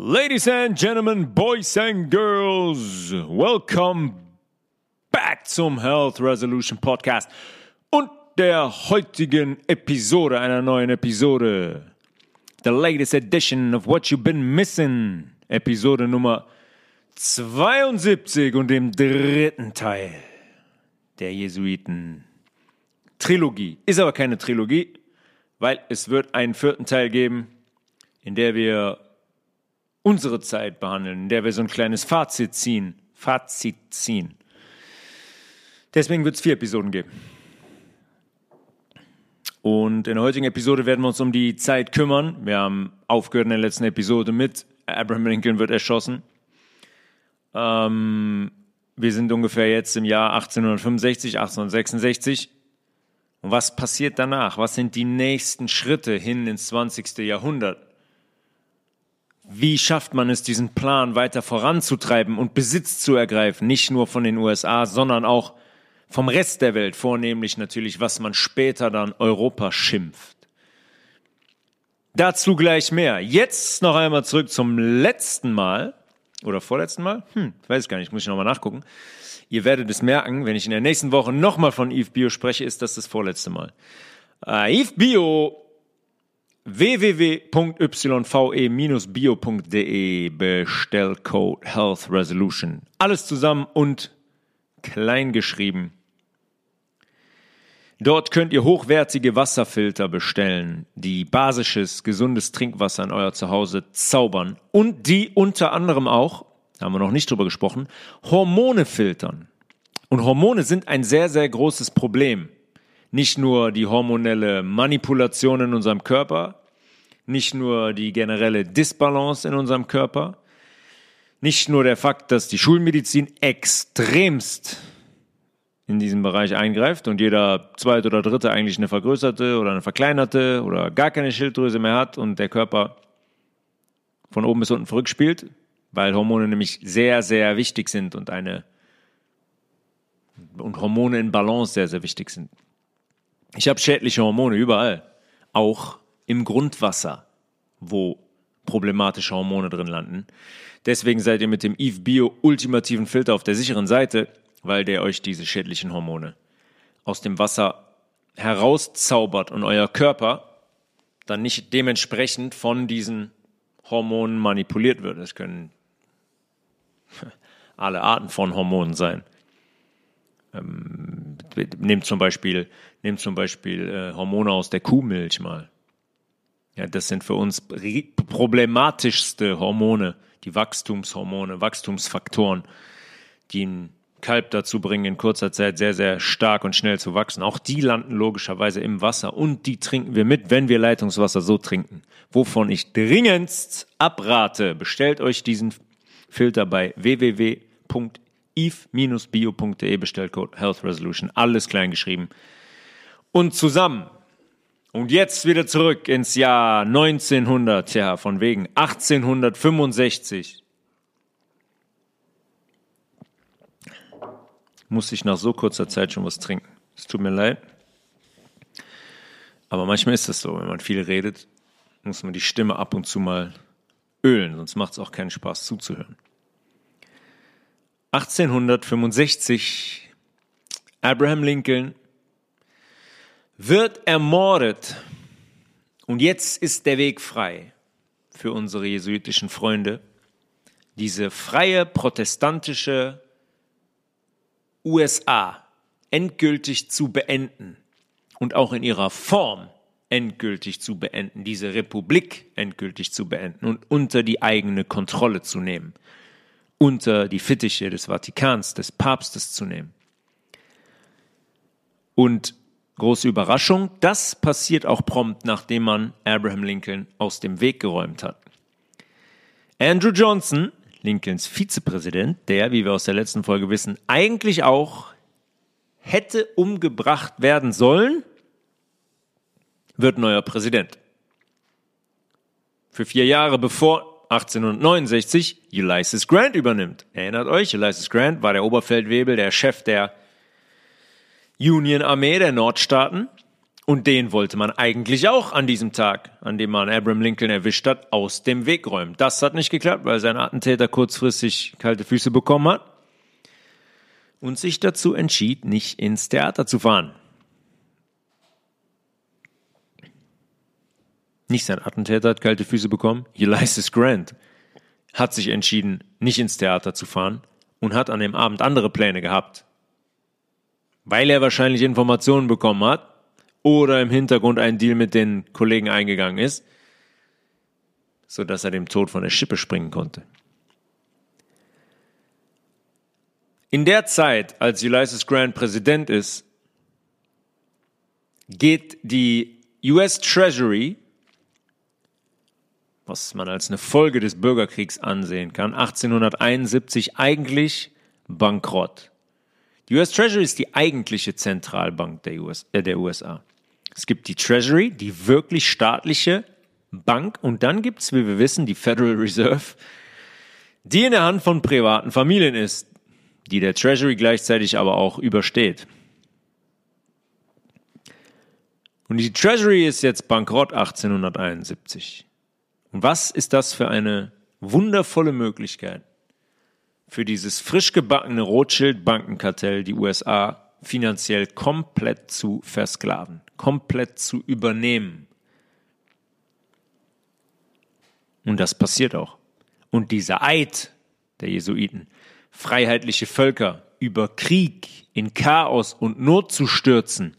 Ladies and gentlemen, boys and girls, welcome back zum Health Resolution Podcast und der heutigen Episode, einer neuen Episode. The latest edition of What You've Been Missing. Episode Nummer 72 und dem dritten Teil der Jesuiten Trilogie. Ist aber keine Trilogie, weil es wird einen vierten Teil geben, in der wir unsere Zeit behandeln, in der wir so ein kleines Fazit ziehen. Fazit ziehen. Deswegen wird es vier Episoden geben. Und in der heutigen Episode werden wir uns um die Zeit kümmern. Wir haben aufgehört in der letzten Episode mit Abraham Lincoln wird erschossen. Ähm, wir sind ungefähr jetzt im Jahr 1865, 1866. Und was passiert danach? Was sind die nächsten Schritte hin ins 20. Jahrhundert? Wie schafft man es, diesen Plan weiter voranzutreiben und Besitz zu ergreifen? Nicht nur von den USA, sondern auch vom Rest der Welt, vornehmlich natürlich, was man später dann Europa schimpft. Dazu gleich mehr. Jetzt noch einmal zurück zum letzten Mal oder vorletzten Mal. Hm, weiß gar nicht, muss ich nochmal nachgucken. Ihr werdet es merken, wenn ich in der nächsten Woche nochmal von Eve Bio spreche, ist das das vorletzte Mal. Uh, Eve Bio www.yve-bio.de Bestellcode Health Resolution. Alles zusammen und klein geschrieben. Dort könnt ihr hochwertige Wasserfilter bestellen, die basisches, gesundes Trinkwasser in euer Zuhause zaubern und die unter anderem auch, haben wir noch nicht drüber gesprochen, Hormone filtern. Und Hormone sind ein sehr, sehr großes Problem. Nicht nur die hormonelle Manipulation in unserem Körper, nicht nur die generelle Disbalance in unserem Körper, nicht nur der Fakt, dass die Schulmedizin extremst in diesem Bereich eingreift und jeder zweite oder dritte eigentlich eine vergrößerte oder eine verkleinerte oder gar keine Schilddrüse mehr hat und der Körper von oben bis unten verrückt spielt, weil Hormone nämlich sehr, sehr wichtig sind und eine und Hormone in Balance sehr, sehr wichtig sind. Ich habe schädliche Hormone überall, auch im Grundwasser, wo problematische Hormone drin landen. Deswegen seid ihr mit dem Eve Bio ultimativen Filter auf der sicheren Seite weil der euch diese schädlichen Hormone aus dem Wasser herauszaubert und euer Körper dann nicht dementsprechend von diesen Hormonen manipuliert wird. Es können alle Arten von Hormonen sein. Ähm, nehmt zum Beispiel, nehmt zum Beispiel äh, Hormone aus der Kuhmilch mal. Ja, das sind für uns problematischste Hormone, die Wachstumshormone, Wachstumsfaktoren, die ein Kalb dazu bringen, in kurzer Zeit sehr, sehr stark und schnell zu wachsen. Auch die landen logischerweise im Wasser und die trinken wir mit, wenn wir Leitungswasser so trinken. Wovon ich dringendst abrate, bestellt euch diesen Filter bei www.eve-bio.de, Bestellcode Health Resolution, alles klein geschrieben. Und zusammen. Und jetzt wieder zurück ins Jahr 1900, ja, von wegen 1865 musste ich nach so kurzer Zeit schon was trinken. Es tut mir leid. Aber manchmal ist das so, wenn man viel redet, muss man die Stimme ab und zu mal ölen, sonst macht es auch keinen Spaß zuzuhören. 1865, Abraham Lincoln wird ermordet und jetzt ist der Weg frei für unsere jesuitischen Freunde, diese freie protestantische USA endgültig zu beenden und auch in ihrer Form endgültig zu beenden, diese Republik endgültig zu beenden und unter die eigene Kontrolle zu nehmen, unter die Fittiche des Vatikans, des Papstes zu nehmen. Und große Überraschung, das passiert auch prompt, nachdem man Abraham Lincoln aus dem Weg geräumt hat. Andrew Johnson Lincolns Vizepräsident, der, wie wir aus der letzten Folge wissen, eigentlich auch hätte umgebracht werden sollen, wird neuer Präsident. Für vier Jahre bevor 1869 Ulysses Grant übernimmt. Erinnert euch, Ulysses Grant war der Oberfeldwebel, der Chef der Union Armee der Nordstaaten Und den wollte man eigentlich auch an diesem Tag, an dem man Abraham Lincoln erwischt hat, aus dem Weg räumen. Das hat nicht geklappt, weil sein Attentäter kurzfristig kalte Füße bekommen hat und sich dazu entschied, nicht ins Theater zu fahren. Nicht sein Attentäter hat kalte Füße bekommen, Ulysses Grant hat sich entschieden, nicht ins Theater zu fahren und hat an dem Abend andere Pläne gehabt. Weil er wahrscheinlich Informationen bekommen hat oder im Hintergrund einen Deal mit den Kollegen eingegangen ist, sodass er dem Tod von der Schippe springen konnte. In der Zeit, als Ulysses Grant Präsident ist, geht die US Treasury, was man als eine Folge des Bürgerkriegs ansehen kann, 1871 eigentlich bankrott. Die US Treasury ist die eigentliche Zentralbank der, US, äh, der USA. Es gibt die Treasury, die wirklich staatliche Bank, und dann gibt es, wie wir wissen, die Federal Reserve, die in der Hand von privaten Familien ist, die der Treasury gleichzeitig aber auch übersteht. Und die Treasury ist jetzt bankrott 1871. Und was ist das für eine wundervolle Möglichkeit für dieses frisch gebackene Rothschild-Bankenkartell, die USA finanziell komplett zu versklaven, komplett zu übernehmen. Und das passiert auch. Und dieser Eid der Jesuiten, freiheitliche Völker über Krieg in Chaos und Not zu stürzen,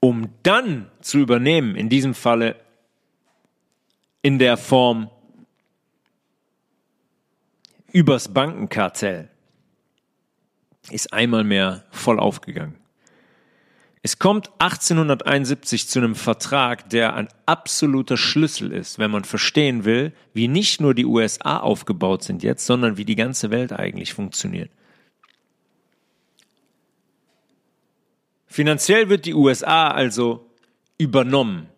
um dann zu übernehmen, in diesem Falle in der Form übers Bankenkartell, ist einmal mehr voll aufgegangen. Es kommt 1871 zu einem Vertrag, der ein absoluter Schlüssel ist, wenn man verstehen will, wie nicht nur die USA aufgebaut sind jetzt, sondern wie die ganze Welt eigentlich funktioniert. Finanziell wird die USA also übernommen.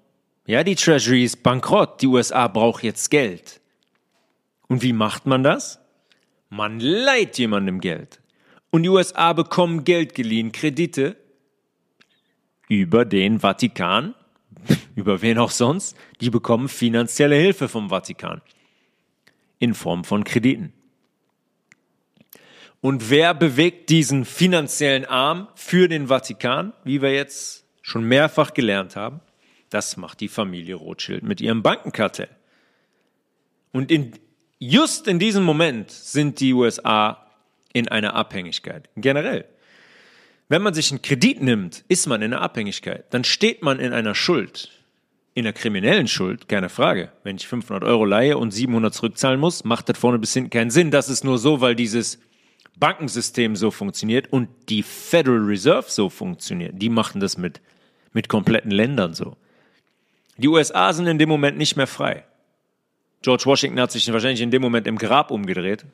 Ja, die Treasury ist bankrott, die USA braucht jetzt Geld. Und wie macht man das? Man leiht jemandem Geld. Und die USA bekommen Geld geliehen, Kredite, über den Vatikan, über wen auch sonst, die bekommen finanzielle Hilfe vom Vatikan in Form von Krediten. Und wer bewegt diesen finanziellen Arm für den Vatikan, wie wir jetzt schon mehrfach gelernt haben? Das macht die Familie Rothschild mit ihrem Bankenkartell. Und in, just in diesem Moment sind die USA in einer Abhängigkeit. Generell. Wenn man sich einen Kredit nimmt, ist man in einer Abhängigkeit. Dann steht man in einer Schuld. In einer kriminellen Schuld, keine Frage. Wenn ich 500 Euro leihe und 700 zurückzahlen muss, macht das vorne bis hinten keinen Sinn. Das ist nur so, weil dieses Bankensystem so funktioniert und die Federal Reserve so funktioniert. Die machen das mit, mit kompletten Ländern so. Die USA sind in dem Moment nicht mehr frei. George Washington hat sich wahrscheinlich in dem Moment im Grab umgedreht.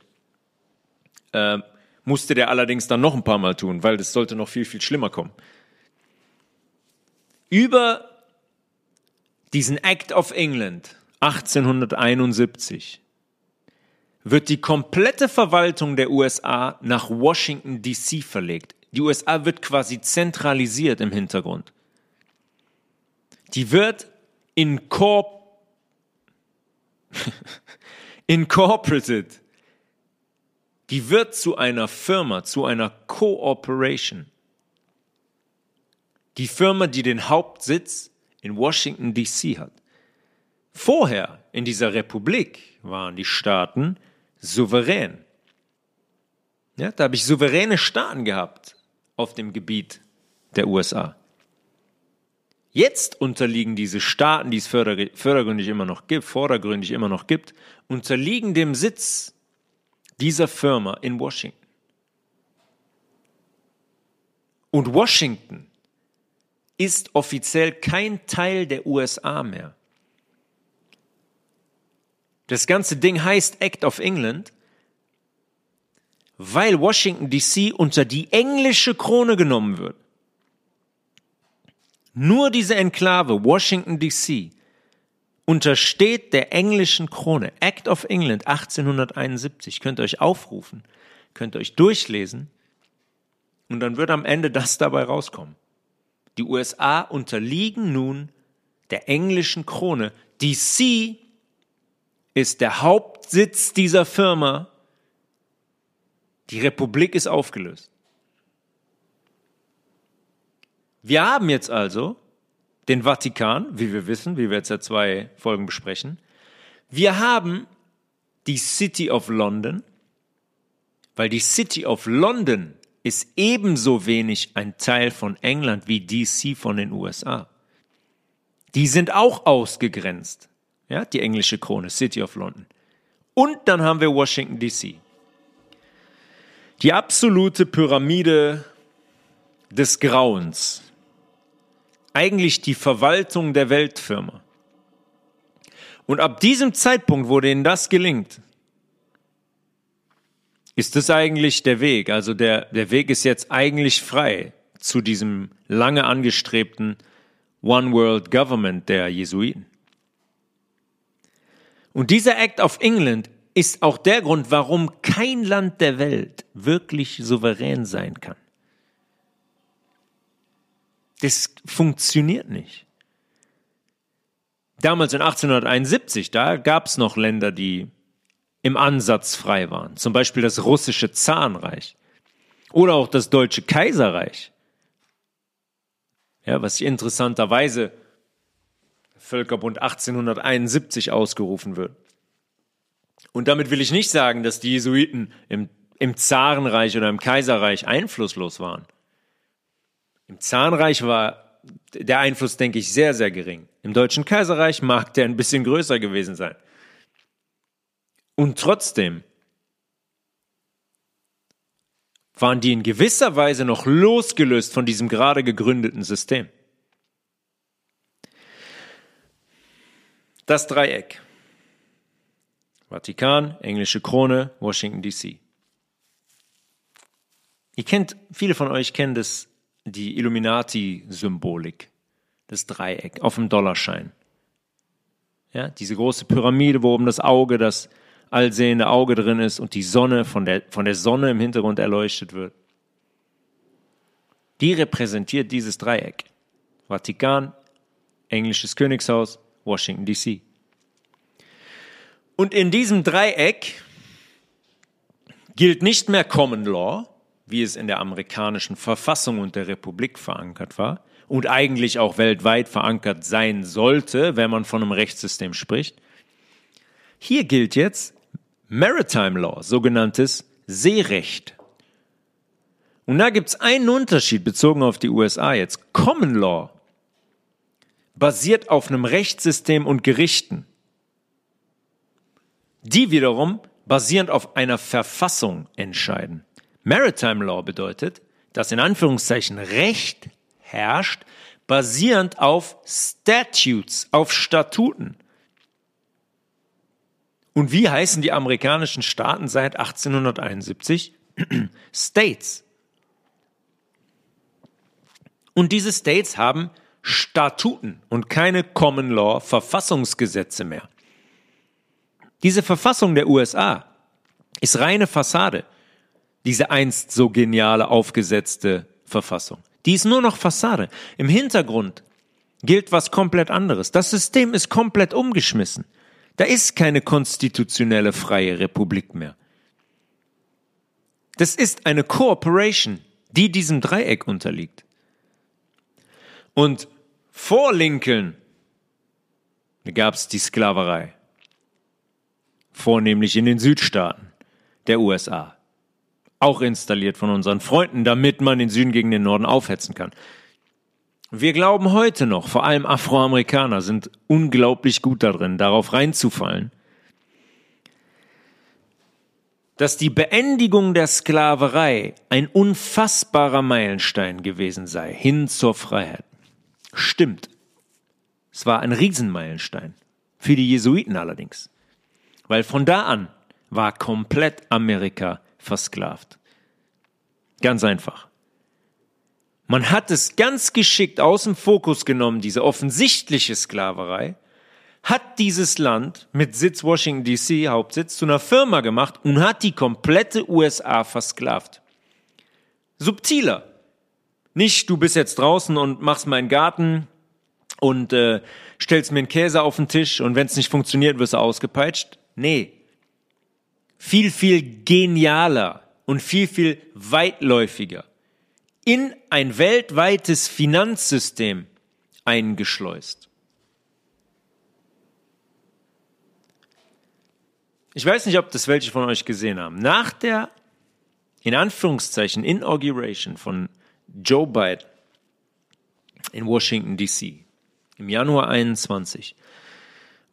Ähm, musste der allerdings dann noch ein paar Mal tun, weil das sollte noch viel, viel schlimmer kommen. Über diesen Act of England 1871 wird die komplette Verwaltung der USA nach Washington, DC verlegt. Die USA wird quasi zentralisiert im Hintergrund. Die wird incorp incorporated die wird zu einer Firma, zu einer Cooperation. Die Firma, die den Hauptsitz in Washington, DC hat. Vorher in dieser Republik waren die Staaten souverän. Ja, da habe ich souveräne Staaten gehabt auf dem Gebiet der USA. Jetzt unterliegen diese Staaten, die es fördergründig immer noch gibt, vordergründig immer noch gibt, unterliegen dem Sitz dieser Firma in Washington. Und Washington ist offiziell kein Teil der USA mehr. Das ganze Ding heißt Act of England, weil Washington DC unter die englische Krone genommen wird. Nur diese Enklave Washington DC untersteht der englischen Krone. Act of England 1871. Könnt ihr euch aufrufen, könnt ihr euch durchlesen und dann wird am Ende das dabei rauskommen. Die USA unterliegen nun der englischen Krone. DC ist der Hauptsitz dieser Firma. Die Republik ist aufgelöst. Wir haben jetzt also den Vatikan, wie wir wissen, wie wir jetzt ja zwei Folgen besprechen. Wir haben die City of London, weil die City of London ist ebenso wenig ein Teil von England wie DC von den USA. Die sind auch ausgegrenzt. Ja, die englische Krone, City of London. Und dann haben wir Washington DC. Die absolute Pyramide des Grauens. Eigentlich die Verwaltung der Weltfirma. Und ab diesem Zeitpunkt, wo denen das gelingt, ist das eigentlich der Weg. Also der, der Weg ist jetzt eigentlich frei zu diesem lange angestrebten One World Government der Jesuiten. Und dieser Act of England ist auch der Grund, warum kein Land der Welt wirklich souverän sein kann. Das funktioniert nicht. Damals in 1871, da gab es noch Länder, die im Ansatz frei waren. Zum Beispiel das russische Zahnreich oder auch das deutsche Kaiserreich. Ja, was interessanterweise Völkerbund 1871 ausgerufen wird. Und damit will ich nicht sagen, dass die Jesuiten im, im Zarenreich oder im Kaiserreich einflusslos waren. Im Zarenreich war der Einfluss, denke ich, sehr, sehr gering. Im Deutschen Kaiserreich mag der ein bisschen größer gewesen sein. Und trotzdem waren die in gewisser Weise noch losgelöst von diesem gerade gegründeten System. Das Dreieck. Vatikan, englische Krone, Washington DC. Ihr kennt, viele von euch kennen das die Illuminati-Symbolik, das Dreieck auf dem Dollarschein. Ja, diese große Pyramide, wo oben das Auge, das allsehende Auge drin ist und die Sonne von der, von der Sonne im Hintergrund erleuchtet wird. Die repräsentiert dieses Dreieck. Vatikan, englisches Königshaus, Washington DC. Und in diesem Dreieck gilt nicht mehr Common Law, wie es in der amerikanischen Verfassung und der Republik verankert war und eigentlich auch weltweit verankert sein sollte, wenn man von einem Rechtssystem spricht. Hier gilt jetzt Maritime Law, sogenanntes Seerecht. Und da gibt es einen Unterschied bezogen auf die USA jetzt. Common Law basiert auf einem Rechtssystem und Gerichten. Die wiederum basierend auf einer Verfassung entscheiden. Maritime Law bedeutet, dass in Anführungszeichen Recht herrscht, basierend auf Statutes, auf Statuten. Und wie heißen die amerikanischen Staaten seit 1871? States. Und diese States haben Statuten und keine Common Law Verfassungsgesetze mehr. Diese Verfassung der USA ist reine Fassade diese einst so geniale aufgesetzte Verfassung. Die ist nur noch Fassade. Im Hintergrund gilt was komplett anderes. Das System ist komplett umgeschmissen. Da ist keine konstitutionelle freie Republik mehr. Das ist eine Cooperation, die diesem Dreieck unterliegt. Und vor Lincoln gab es die Sklaverei, vornehmlich in den Südstaaten der USA auch installiert von unseren Freunden, damit man den Süden gegen den Norden aufhetzen kann. Wir glauben heute noch, vor allem Afroamerikaner sind unglaublich gut darin, darauf reinzufallen, dass die Beendigung der Sklaverei ein unfassbarer Meilenstein gewesen sei, hin zur Freiheit. Stimmt. Es war ein Riesenmeilenstein. Für die Jesuiten allerdings. Weil von da an war komplett Amerika versklavt. Ganz einfach. Man hat es ganz geschickt aus dem Fokus genommen, diese offensichtliche Sklaverei, hat dieses Land mit Sitz Washington DC, Hauptsitz, zu einer Firma gemacht und hat die komplette USA versklavt. Subtiler. Nicht, du bist jetzt draußen und machst meinen Garten und äh, stellst mir einen Käse auf den Tisch und wenn es nicht funktioniert, wirst du ausgepeitscht. Nee. Viel, viel genialer und viel, viel weitläufiger. In ein weltweites Finanzsystem eingeschleust. Ich weiß nicht, ob das welche von euch gesehen haben. Nach der, in Anführungszeichen, Inauguration von Joe Biden in Washington, D.C. im Januar 21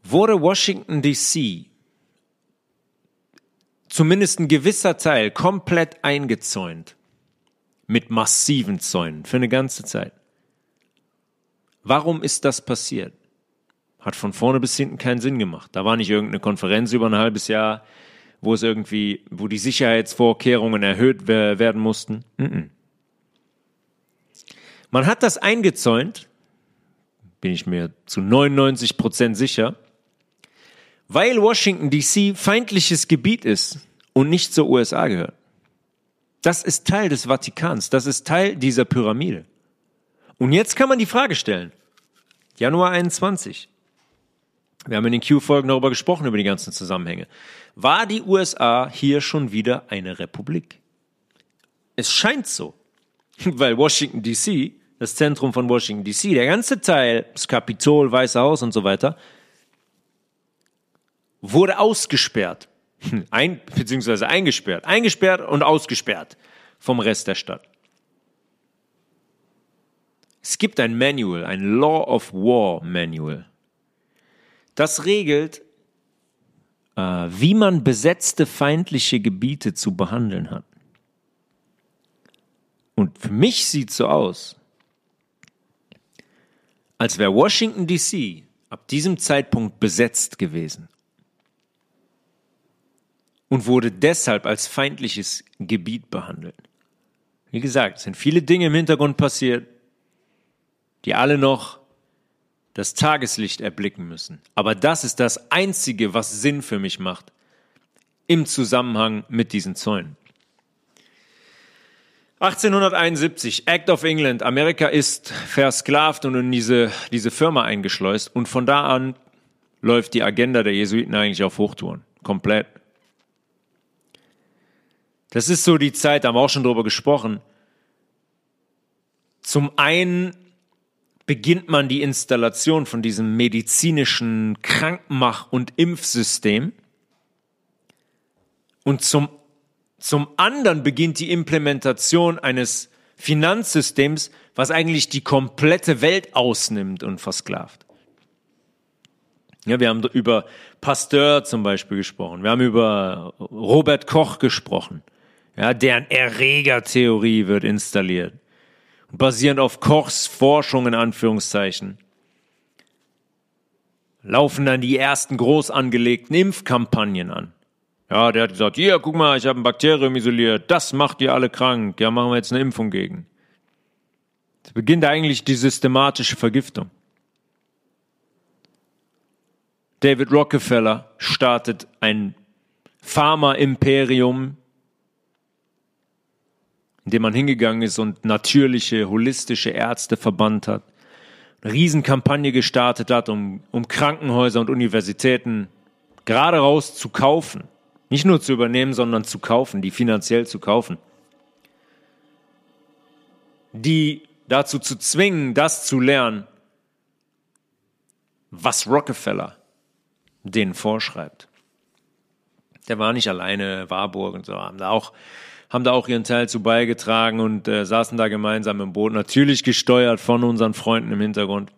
wurde Washington, D.C. zumindest ein gewisser Teil komplett eingezäunt mit massiven Zäunen für eine ganze Zeit. Warum ist das passiert? Hat von vorne bis hinten keinen Sinn gemacht. Da war nicht irgendeine Konferenz über ein halbes Jahr, wo es irgendwie, wo die Sicherheitsvorkehrungen erhöht werden mussten. Man hat das eingezäunt, bin ich mir zu 99 Prozent sicher, weil Washington DC feindliches Gebiet ist und nicht zur USA gehört. Das ist Teil des Vatikans, das ist Teil dieser Pyramide. Und jetzt kann man die Frage stellen. Januar 21. Wir haben in den Q-Folgen darüber gesprochen, über die ganzen Zusammenhänge. War die USA hier schon wieder eine Republik? Es scheint so, weil Washington DC, das Zentrum von Washington DC, der ganze Teil, das Kapitol, Weiße Haus und so weiter, wurde ausgesperrt. Ein, beziehungsweise eingesperrt. Eingesperrt und ausgesperrt vom Rest der Stadt. Es gibt ein Manual, ein Law of War Manual. Das regelt, äh, wie man besetzte feindliche Gebiete zu behandeln hat. Und für mich sieht so aus, als wäre Washington DC ab diesem Zeitpunkt besetzt gewesen und wurde deshalb als feindliches Gebiet behandelt. Wie gesagt, es sind viele Dinge im Hintergrund passiert, die alle noch das Tageslicht erblicken müssen. Aber das ist das Einzige, was Sinn für mich macht im Zusammenhang mit diesen Zäunen. 1871, Act of England. Amerika ist versklavt und in diese, diese Firma eingeschleust. Und von da an läuft die Agenda der Jesuiten eigentlich auf Hochtouren. Komplett. Das ist so die Zeit, da haben wir auch schon drüber gesprochen. Zum einen beginnt man die Installation von diesem medizinischen Krankmach- und Impfsystem. Und zum, zum anderen beginnt die Implementation eines Finanzsystems, was eigentlich die komplette Welt ausnimmt und versklavt. Ja, wir haben über Pasteur zum Beispiel gesprochen. Wir haben über Robert Koch gesprochen. Ja, deren Erregertheorie wird installiert. basierend auf Kochs Forschung in Anführungszeichen laufen dann die ersten groß angelegten Impfkampagnen an. Ja, der hat gesagt, hier, guck mal, ich habe ein Bakterium isoliert, das macht ihr alle krank, ja, machen wir jetzt eine Impfung gegen. Es beginnt eigentlich die systematische Vergiftung. David Rockefeller startet ein Pharma-Imperium indem man hingegangen ist und natürliche, holistische Ärzte verbannt hat, eine Riesenkampagne gestartet hat, um, um Krankenhäuser und Universitäten gerade raus zu kaufen. Nicht nur zu übernehmen, sondern zu kaufen, die finanziell zu kaufen. Die dazu zu zwingen, das zu lernen, was Rockefeller denen vorschreibt. Der war nicht alleine, Warburg und so, haben da auch haben da auch ihren Teil zu beigetragen und äh, saßen da gemeinsam im Boot, natürlich gesteuert von unseren Freunden im Hintergrund.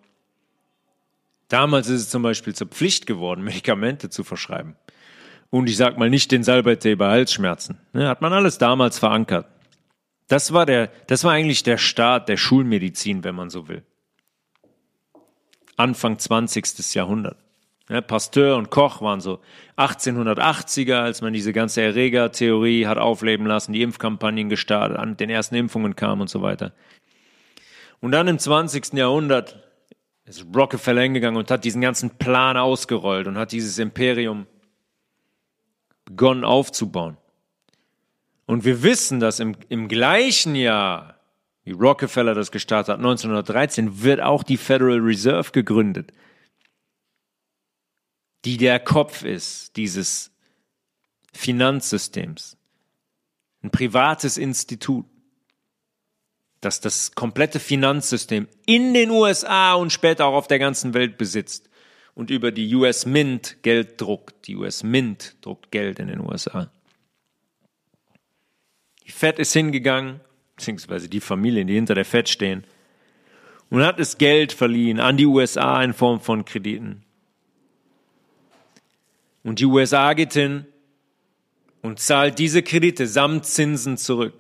Damals ist es zum Beispiel zur Pflicht geworden, Medikamente zu verschreiben. Und ich sag mal nicht den Salbeitee bei Halsschmerzen. Ne, hat man alles damals verankert. Das war der, das war eigentlich der Start der Schulmedizin, wenn man so will. Anfang 20. Jahrhundert. Ja, Pasteur und Koch waren so 1880er, als man diese ganze Erregertheorie hat aufleben lassen, die Impfkampagnen gestartet, an den ersten Impfungen kam und so weiter. Und dann im 20. Jahrhundert ist Rockefeller hingegangen und hat diesen ganzen Plan ausgerollt und hat dieses Imperium begonnen aufzubauen. Und wir wissen, dass im, im gleichen Jahr wie Rockefeller das gestartet hat, 1913, wird auch die Federal Reserve gegründet, die der Kopf ist dieses Finanzsystems. Ein privates Institut, das das komplette Finanzsystem in den USA und später auch auf der ganzen Welt besitzt und über die US Mint Geld druckt. Die US Mint druckt Geld in den USA. Die Fed ist hingegangen, beziehungsweise die Familien, die hinter der Fed stehen, und hat es Geld verliehen an die USA in Form von Krediten. Und die USA geht hin und zahlt diese Kredite samt Zinsen zurück.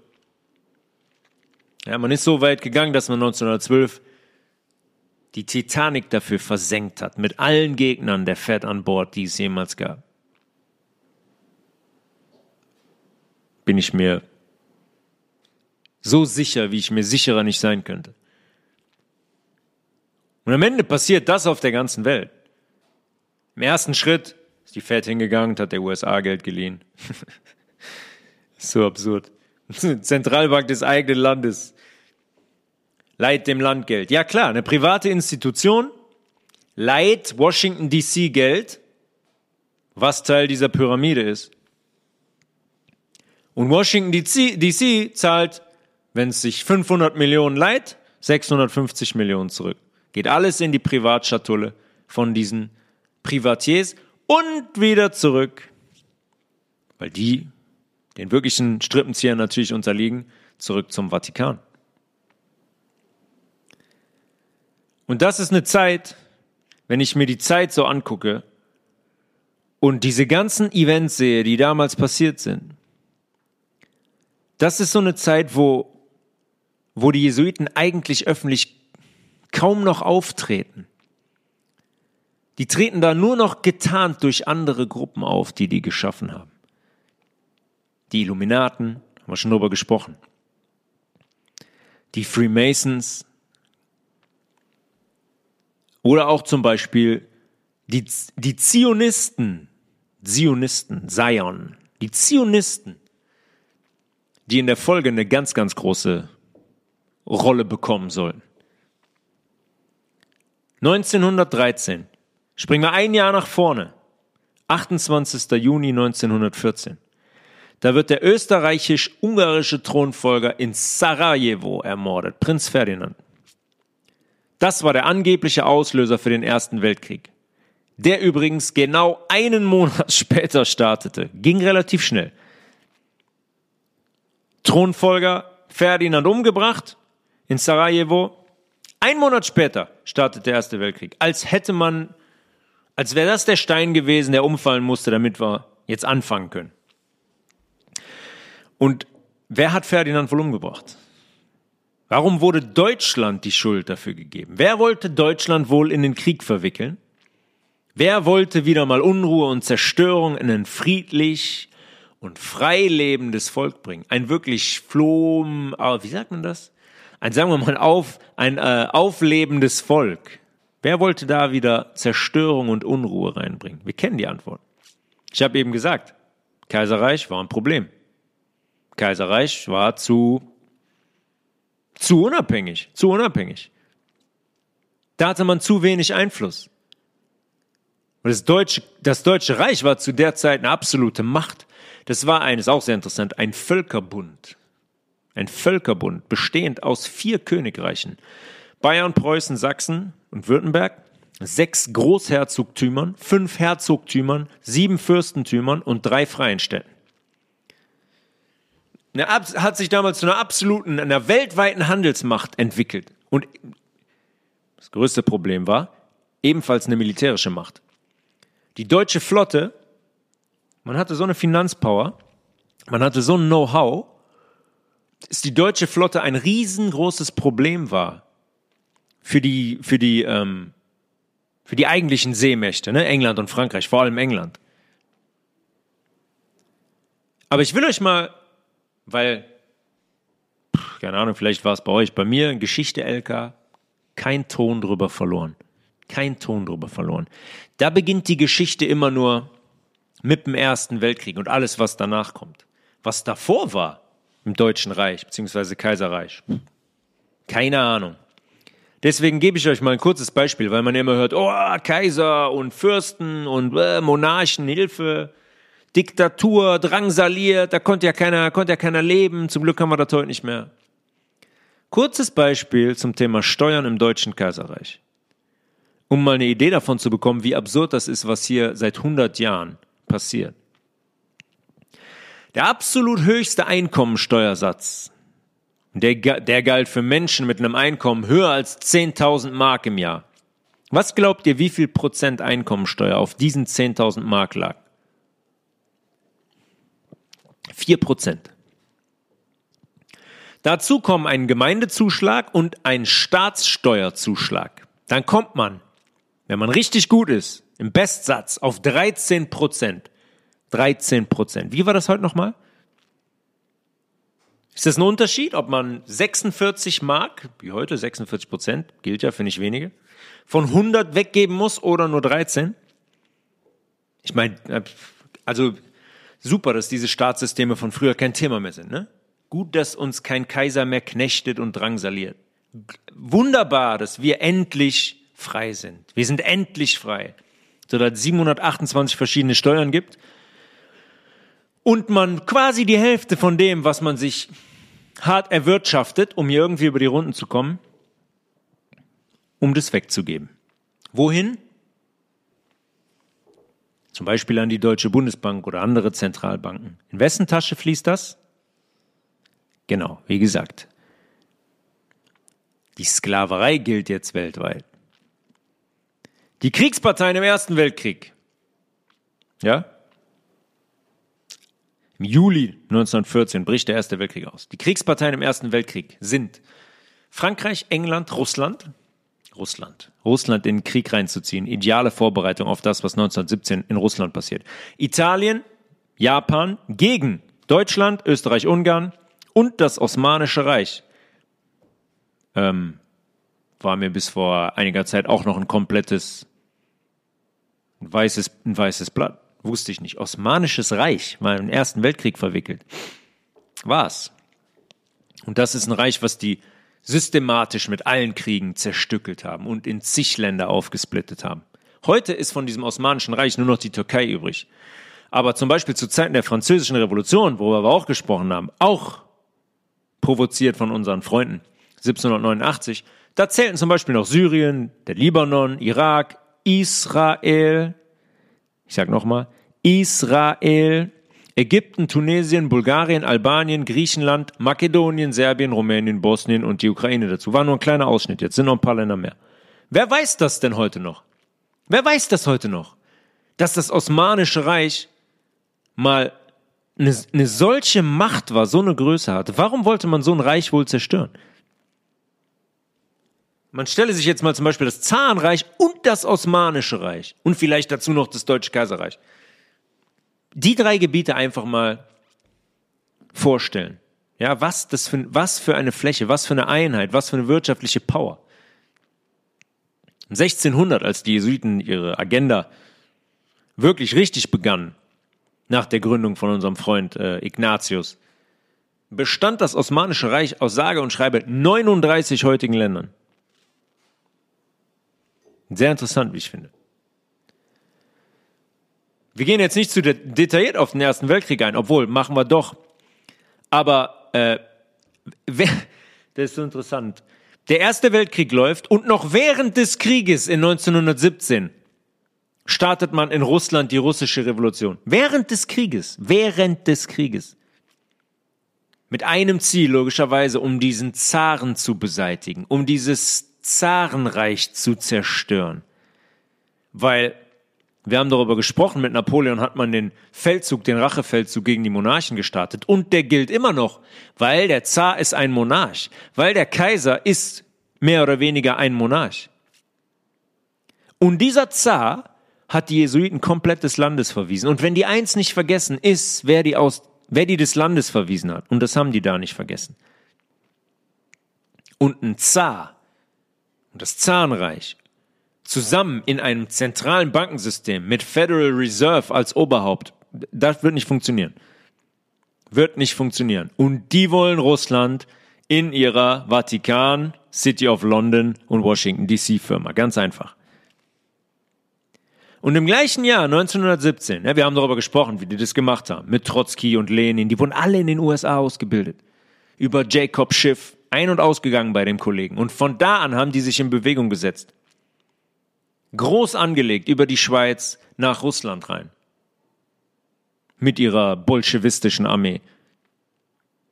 Ja, man ist so weit gegangen, dass man 1912 die Titanic dafür versenkt hat, mit allen Gegnern der Fed an Bord, die es jemals gab. Bin ich mir so sicher, wie ich mir sicherer nicht sein könnte. Und am Ende passiert das auf der ganzen Welt. Im ersten Schritt ist die Fed hingegangen und hat der USA Geld geliehen. so absurd. Zentralbank des eigenen Landes leiht dem Land Geld. Ja klar, eine private Institution leiht Washington DC Geld, was Teil dieser Pyramide ist. Und Washington DC, zahlt wenn es sich 500 Millionen leiht, 650 Millionen zurück. Geht alles in die Privatschatulle von diesen Privatiers und wieder zurück, weil die den wirklichen Strippenziehern natürlich unterliegen, zurück zum Vatikan. Und das ist eine Zeit, wenn ich mir die Zeit so angucke und diese ganzen Events sehe, die damals passiert sind. Das ist so eine Zeit, wo wo die Jesuiten eigentlich öffentlich kaum noch auftreten. Die treten da nur noch getarnt durch andere Gruppen auf, die die geschaffen haben. Die Illuminaten, haben wir schon drüber gesprochen. Die Freemasons. Oder auch zum Beispiel die, die Zionisten, Zionisten, Zion, die Zionisten, die in der Folge eine ganz, ganz große Rolle bekommen sollen. 1913. Springen wir ein Jahr nach vorne. 28. Juni 1914. Da wird der österreichisch-ungarische Thronfolger in Sarajevo ermordet, Prinz Ferdinand. Das war der angebliche Auslöser für den Ersten Weltkrieg. Der übrigens genau einen Monat später startete. Ging relativ schnell. Thronfolger Ferdinand umgebracht, in Sarajevo. Ein Monat später startet der Erste Weltkrieg. Als hätte man, als wäre das der Stein gewesen, der umfallen musste, damit wir jetzt anfangen können. Und wer hat Ferdinand wohl umgebracht? Warum wurde Deutschland die Schuld dafür gegeben? Wer wollte Deutschland wohl in den Krieg verwickeln? Wer wollte wieder mal Unruhe und Zerstörung in ein friedlich und frei lebendes Volk bringen? Ein wirklich flohm, wie sagt man das? ein, sagen wir mal, auf, ein äh, auflebendes Volk. Wer wollte da wieder Zerstörung und Unruhe reinbringen? Wir kennen die Antwort. Ich habe eben gesagt, Kaiserreich war ein Problem. Kaiserreich war zu, zu unabhängig, zu unabhängig. Da hatte man zu wenig Einfluss. Das Deutsche, das Deutsche Reich war zu der Zeit eine absolute Macht. Das war eines auch sehr interessant, ein Völkerbund ein Völkerbund bestehend aus vier Königreichen, Bayern, Preußen, Sachsen und Württemberg, sechs Großherzogtümern, fünf Herzogtümern, sieben Fürstentümern und drei freien Städten. hat sich damals zu einer absoluten, einer weltweiten Handelsmacht entwickelt. Und das größte Problem war, ebenfalls eine militärische Macht. Die deutsche Flotte, man hatte so eine Finanzpower, man hatte so ein Know-how, dass die deutsche Flotte ein riesengroßes Problem war für die, für die, ähm, für die eigentlichen Seemächte, ne? England und Frankreich, vor allem England. Aber ich will euch mal, weil, keine Ahnung, vielleicht war es bei euch, bei mir, Geschichte LK, kein Ton drüber verloren. Kein Ton drüber verloren. Da beginnt die Geschichte immer nur mit dem Ersten Weltkrieg und alles, was danach kommt. Was davor war, im Deutschen Reich bzw. Kaiserreich. Keine Ahnung. Deswegen gebe ich euch mal ein kurzes Beispiel, weil man immer hört, oh, Kaiser und Fürsten und äh, Monarchen, Hilfe, Diktatur, drangsaliert, da konnte ja keiner, konnte ja keiner leben. Zum Glück haben wir das heute nicht mehr. Kurzes Beispiel zum Thema Steuern im Deutschen Kaiserreich. Um mal eine Idee davon zu bekommen, wie absurd das ist, was hier seit 100 Jahren passiert. Der absolut höchste Einkommensteuersatz der, der galt für Menschen mit einem Einkommen höher als 10.000 Mark im Jahr. Was glaubt ihr, wie viel Prozent Einkommensteuer auf diesen 10.000 Mark lag? Vier Prozent. Dazu kommen ein Gemeindezuschlag und ein Staatssteuerzuschlag. Dann kommt man, wenn man richtig gut ist, im Bestsatz auf 13 Prozent. 13 Prozent. Wie war das heute nochmal? Ist das ein Unterschied, ob man 46 Mark, wie heute 46 Prozent, gilt ja für nicht wenige, von 100 weggeben muss oder nur 13? Ich meine, äh, also super, dass diese Staatssysteme von früher kein Thema mehr sind. Ne? Gut, dass uns kein Kaiser mehr knechtet und drangsaliert. Wunderbar, dass wir endlich frei sind. Wir sind endlich frei. So dass es 728 verschiedene Steuern gibt und man quasi die Hälfte von dem, was man sich hart erwirtschaftet, um hier irgendwie über die Runden zu kommen, um das wegzugeben. Wohin? Zum Beispiel an die Deutsche Bundesbank oder andere Zentralbanken. In wessen Tasche fließt das? Genau, wie gesagt. Die Sklaverei gilt jetzt weltweit. Die Kriegsparteien im Ersten Weltkrieg. Ja? Im Juli 1914 bricht der Erste Weltkrieg aus. Die Kriegsparteien im Ersten Weltkrieg sind Frankreich, England, Russland. Russland. Russland in den Krieg reinzuziehen. Ideale Vorbereitung auf das, was 1917 in Russland passiert. Italien, Japan gegen Deutschland, Österreich, Ungarn und das Osmanische Reich. Ähm, war mir bis vor einiger Zeit auch noch ein komplettes ein weißes, ein weißes Blatt. Wusste ich nicht. Osmanisches Reich war im Ersten Weltkrieg verwickelt. War's. Und das ist ein Reich, was die systematisch mit allen Kriegen zerstückelt haben und in zig Länder aufgesplittet haben. Heute ist von diesem Osmanischen Reich nur noch die Türkei übrig. Aber zum Beispiel zu Zeiten der Französischen Revolution, worüber wir auch gesprochen haben, auch provoziert von unseren Freunden, 1789, da zählten zum Beispiel noch Syrien, der Libanon, Irak, Israel, ich sage nochmal, Israel, Ägypten, Tunesien, Bulgarien, Albanien, Griechenland, Makedonien, Serbien, Rumänien, Bosnien und die Ukraine dazu. War nur ein kleiner Ausschnitt, jetzt sind noch ein paar Länder mehr. Wer weiß das denn heute noch? Wer weiß das heute noch? Dass das Osmanische Reich mal eine, eine solche Macht war, so eine Größe hatte. Warum wollte man so ein Reich wohl zerstören? Man stelle sich jetzt mal zum Beispiel das Zarenreich und das Osmanische Reich und vielleicht dazu noch das Deutsche Kaiserreich. Die drei Gebiete einfach mal vorstellen. Ja, was das für, was für eine Fläche, was für eine Einheit, was für eine wirtschaftliche Power. 1600, als die Jesuiten ihre Agenda wirklich richtig begannen, nach der Gründung von unserem Freund äh, Ignatius, bestand das Osmanische Reich aus sage und schreibe 39 heutigen Ländern. Sehr interessant, wie ich finde. Wir gehen jetzt nicht zu detailliert auf den Ersten Weltkrieg ein, obwohl, machen wir doch. Aber äh, das ist so interessant. Der Erste Weltkrieg läuft und noch während des Krieges in 1917 startet man in Russland die russische Revolution. Während des Krieges, während des Krieges. Mit einem Ziel, logischerweise, um diesen Zaren zu beseitigen, um dieses Zarenreich zu zerstören. Weil wir haben darüber gesprochen, mit Napoleon hat man den Feldzug, den Rachefeldzug gegen die Monarchen gestartet und der gilt immer noch, weil der Zar ist ein Monarch, weil der Kaiser ist mehr oder weniger ein Monarch. Und dieser Zar hat die Jesuiten komplett des Landes verwiesen. Und wenn die eins nicht vergessen ist, wer die aus, wer die des Landes verwiesen hat. Und das haben die da nicht vergessen. Und ein Zar und das Zahnreich zusammen in einem zentralen Bankensystem mit Federal Reserve als Oberhaupt, das wird nicht funktionieren. Wird nicht funktionieren. Und die wollen Russland in ihrer Vatikan, City of London und Washington DC Firma. Ganz einfach. Und im gleichen Jahr, 1917, ja, wir haben darüber gesprochen, wie die das gemacht haben, mit Trotzki und Lenin, die wurden alle in den USA ausgebildet. Über Jacob Schiff, ein- und ausgegangen bei dem Kollegen. Und von da an haben die sich in Bewegung gesetzt. Groß angelegt über die Schweiz nach Russland rein. Mit ihrer bolschewistischen Armee.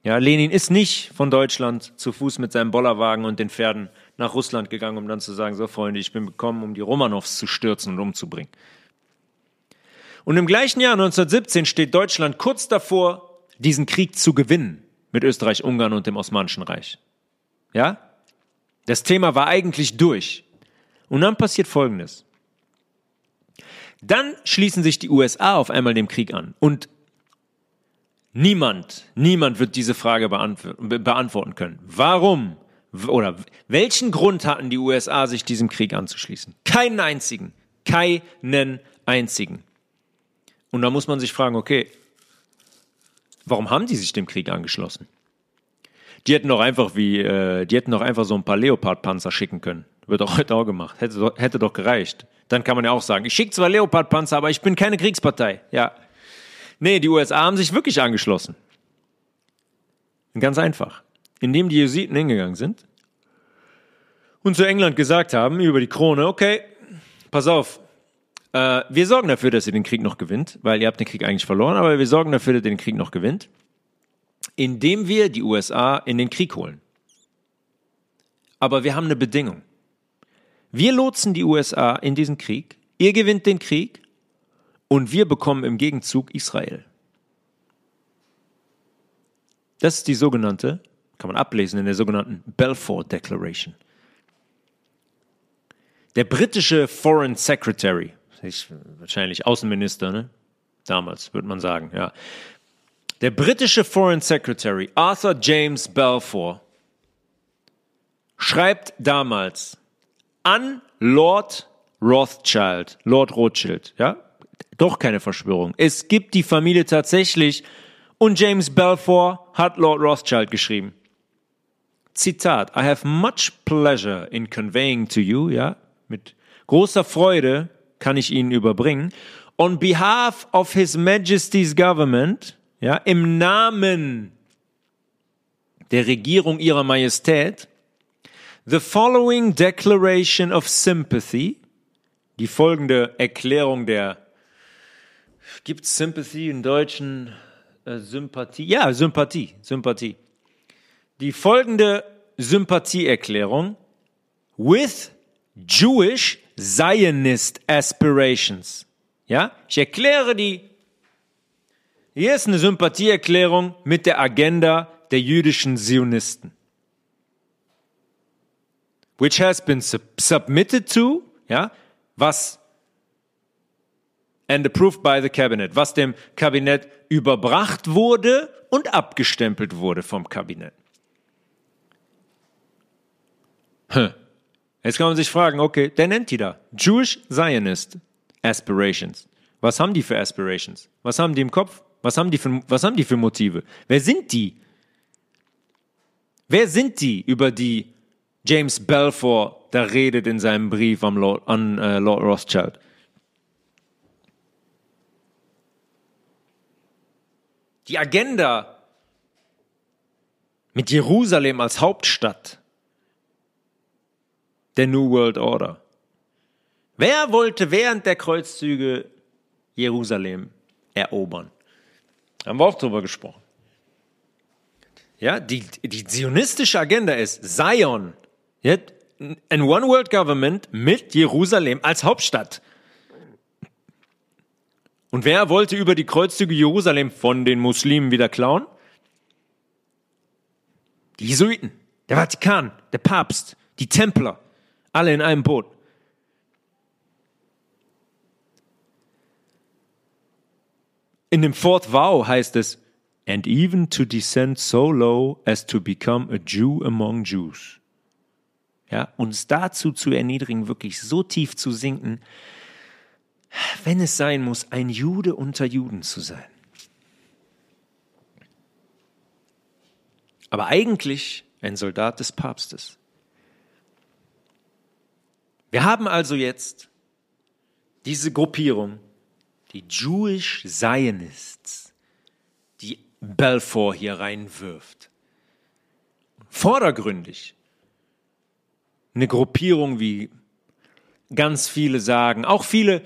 Ja, Lenin ist nicht von Deutschland zu Fuß mit seinem Bollerwagen und den Pferden nach Russland gegangen, um dann zu sagen, so Freunde, ich bin gekommen, um die Romanows zu stürzen und umzubringen. Und im gleichen Jahr 1917 steht Deutschland kurz davor, diesen Krieg zu gewinnen mit Österreich, Ungarn und dem Osmanischen Reich. Ja? Das Thema war eigentlich durch. Und dann passiert Folgendes. Dann schließen sich die USA auf einmal dem Krieg an. Und niemand, niemand wird diese Frage beantworten können. Warum oder welchen Grund hatten die USA, sich diesem Krieg anzuschließen? Keinen einzigen. Keinen einzigen. Und da muss man sich fragen, okay, warum haben die sich dem Krieg angeschlossen? Die hätten doch einfach wie, äh, die hätten doch einfach so ein paar Leopard-Panzer schicken können. Wird auch heute auch gemacht. Hätte, doch, hätte doch gereicht. Dann kann man ja auch sagen, ich schicke zwar Leopard-Panzer, aber ich bin keine Kriegspartei. Ja. Nee, die USA haben sich wirklich angeschlossen. Ganz einfach. Indem die Jesuiten hingegangen sind und zu England gesagt haben über die Krone, okay, pass auf, äh, wir sorgen dafür, dass ihr den Krieg noch gewinnt, weil ihr habt den Krieg eigentlich verloren, aber wir sorgen dafür, dass ihr den Krieg noch gewinnt indem wir die USA in den Krieg holen. Aber wir haben eine Bedingung. Wir lotsen die USA in diesen Krieg, ihr gewinnt den Krieg und wir bekommen im Gegenzug Israel. Das ist die sogenannte, kann man ablesen in der sogenannten Balfour Declaration. Der britische Foreign Secretary, wahrscheinlich Außenminister, ne? damals würde man sagen, ja, der britische Foreign Secretary Arthur James Balfour schreibt damals an Lord Rothschild, Lord Rothschild, ja, doch keine Verschwörung. Es gibt die Familie tatsächlich und James Balfour hat Lord Rothschild geschrieben. Zitat, I have much pleasure in conveying to you, ja, mit großer Freude kann ich Ihnen überbringen, on behalf of His Majesty's Government, ja, im Namen der Regierung ihrer Majestät, the following declaration of sympathy, die folgende Erklärung der, gibt Sympathy in Deutschen äh, Sympathie? Ja, Sympathie, Sympathie. Die folgende Sympathieerklärung with Jewish Zionist aspirations. Ja, ich erkläre die hier ist eine Sympathieerklärung mit der Agenda der jüdischen Zionisten. Which has been sub submitted to, ja, was and approved by the cabinet, was dem Kabinett überbracht wurde und abgestempelt wurde vom Kabinett. Jetzt kann man sich fragen, okay, der nennt die da. Jewish Zionist Aspirations. Was haben die für Aspirations? Was haben die im Kopf? Was haben die für, was haben die für Motive? Wer sind die? Wer sind die, über die James Balfour da redet in seinem Brief am Lord, an äh, Lord Rothschild? Die Agenda mit Jerusalem als Hauptstadt der New World Order. Wer wollte während der Kreuzzüge Jerusalem erobern? Haben wir auch drüber gesprochen. Ja, die, die zionistische Agenda ist Zion. Ein One World Government mit Jerusalem als Hauptstadt. Und wer wollte über die Kreuzzüge Jerusalem von den Muslimen wieder klauen? Die Jesuiten, der Vatikan, der Papst, die Templer, alle in einem Boot. In dem Fourth Vow heißt es, and even to descend so low as to become a Jew among Jews. Ja, uns dazu zu erniedrigen, wirklich so tief zu sinken, wenn es sein muss, ein Jude unter Juden zu sein. Aber eigentlich ein Soldat des Papstes. Wir haben also jetzt diese Gruppierung, die Jewish Zionists, die Balfour hier reinwirft. Vordergründig eine Gruppierung, wie ganz viele sagen, auch viele,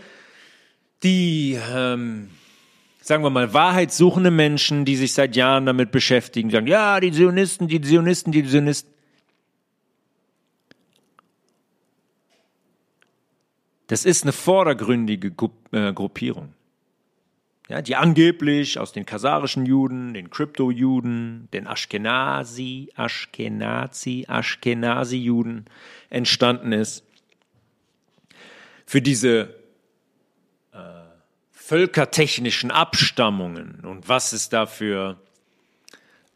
die, ähm, sagen wir mal, wahrheitssuchende Menschen, die sich seit Jahren damit beschäftigen, sagen, ja, die Zionisten, die Zionisten, die Zionisten. Das ist eine vordergründige äh, Gruppierung. Ja, die angeblich aus den kasarischen Juden, den Krypto-Juden, den Ashkenazi, Ashkenazi, Ashkenazi-Juden entstanden ist. Für diese äh, völkertechnischen Abstammungen und was es da für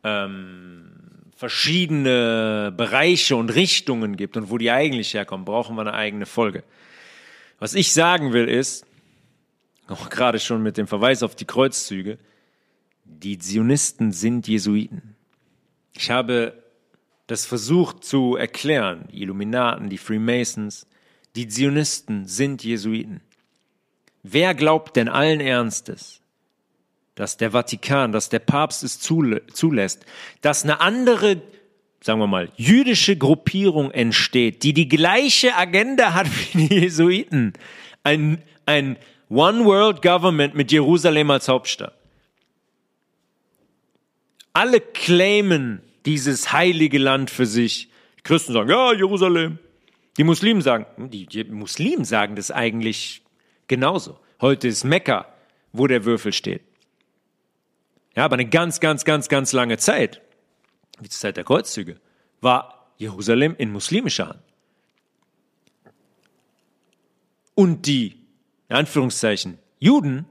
ähm, verschiedene Bereiche und Richtungen gibt und wo die eigentlich herkommen, brauchen wir eine eigene Folge. Was ich sagen will ist, auch gerade schon mit dem Verweis auf die Kreuzzüge, die Zionisten sind Jesuiten. Ich habe das versucht zu erklären, die Illuminaten, die Freemasons, die Zionisten sind Jesuiten. Wer glaubt denn allen Ernstes, dass der Vatikan, dass der Papst es zulässt, dass eine andere, sagen wir mal, jüdische Gruppierung entsteht, die die gleiche Agenda hat wie die Jesuiten, ein, ein One World Government mit Jerusalem als Hauptstadt. Alle claimen dieses heilige Land für sich. Die Christen sagen, ja, Jerusalem. Die Muslimen sagen, die, die Muslimen sagen das eigentlich genauso. Heute ist Mekka, wo der Würfel steht. Ja, aber eine ganz, ganz, ganz, ganz lange Zeit, wie zur Zeit der Kreuzzüge, war Jerusalem in muslimischer Hand. Und die in Anführungszeichen, Juden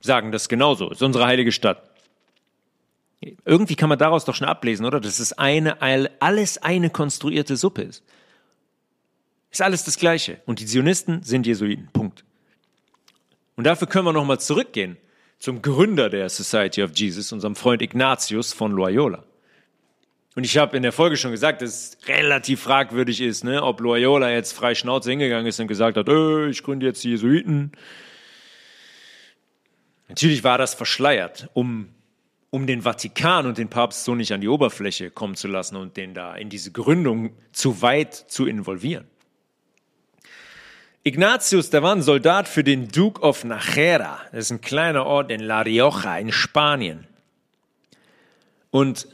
sagen das genauso. ist unsere heilige Stadt. Irgendwie kann man daraus doch schon ablesen, oder? Dass es eine, alles eine konstruierte Suppe ist. Ist alles das Gleiche. Und die Zionisten sind Jesuiten. Punkt. Und dafür können wir nochmal zurückgehen zum Gründer der Society of Jesus, unserem Freund Ignatius von Loyola. Und ich habe in der Folge schon gesagt, dass es relativ fragwürdig ist, ne, ob Loyola jetzt frei Schnauze hingegangen ist und gesagt hat, äh, ich gründe jetzt die Jesuiten. Natürlich war das verschleiert, um, um den Vatikan und den Papst so nicht an die Oberfläche kommen zu lassen und den da in diese Gründung zu weit zu involvieren. Ignatius, der war ein Soldat für den Duke of Najera. Das ist ein kleiner Ort in La Rioja in Spanien. Und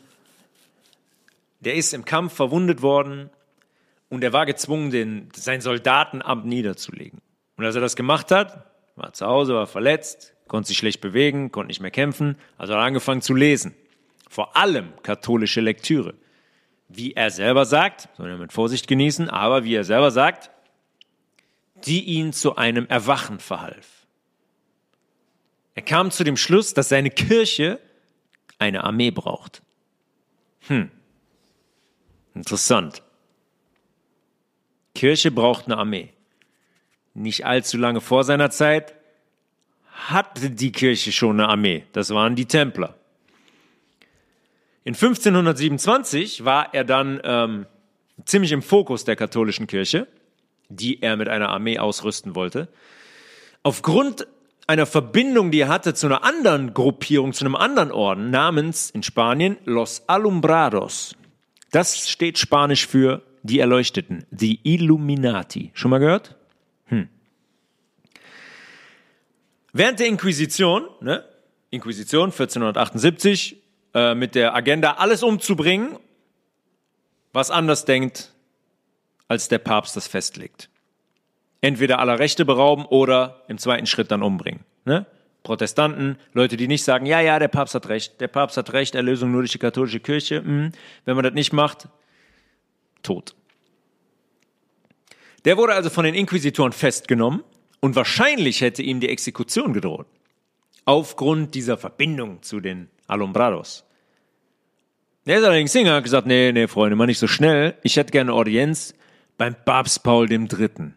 der ist im Kampf verwundet worden und er war gezwungen, den, sein Soldatenamt niederzulegen. Und als er das gemacht hat, war zu Hause, war verletzt, konnte sich schlecht bewegen, konnte nicht mehr kämpfen, also hat er angefangen zu lesen. Vor allem katholische Lektüre. Wie er selber sagt, soll er mit Vorsicht genießen, aber wie er selber sagt, die ihn zu einem Erwachen verhalf. Er kam zu dem Schluss, dass seine Kirche eine Armee braucht. Hm. Interessant. Kirche braucht eine Armee. Nicht allzu lange vor seiner Zeit hatte die Kirche schon eine Armee. Das waren die Templer. In 1527 war er dann ähm, ziemlich im Fokus der katholischen Kirche, die er mit einer Armee ausrüsten wollte. Aufgrund einer Verbindung, die er hatte zu einer anderen Gruppierung, zu einem anderen Orden namens in Spanien Los Alumbrados. Das steht Spanisch für die Erleuchteten, die Illuminati. Schon mal gehört? Hm. Während der Inquisition, ne, Inquisition 1478, äh, mit der Agenda, alles umzubringen, was anders denkt, als der Papst das festlegt. Entweder aller Rechte berauben oder im zweiten Schritt dann umbringen. Ne? Protestanten, Leute, die nicht sagen, ja, ja, der Papst hat recht, der Papst hat recht, Erlösung nur durch die katholische Kirche. Hm. Wenn man das nicht macht, tot. Der wurde also von den Inquisitoren festgenommen und wahrscheinlich hätte ihm die Exekution gedroht. Aufgrund dieser Verbindung zu den Alumbrados. Der ist allerdings Singer, hat gesagt, nee, nee, Freunde, mal nicht so schnell. Ich hätte gerne Audienz beim Papst Paul III.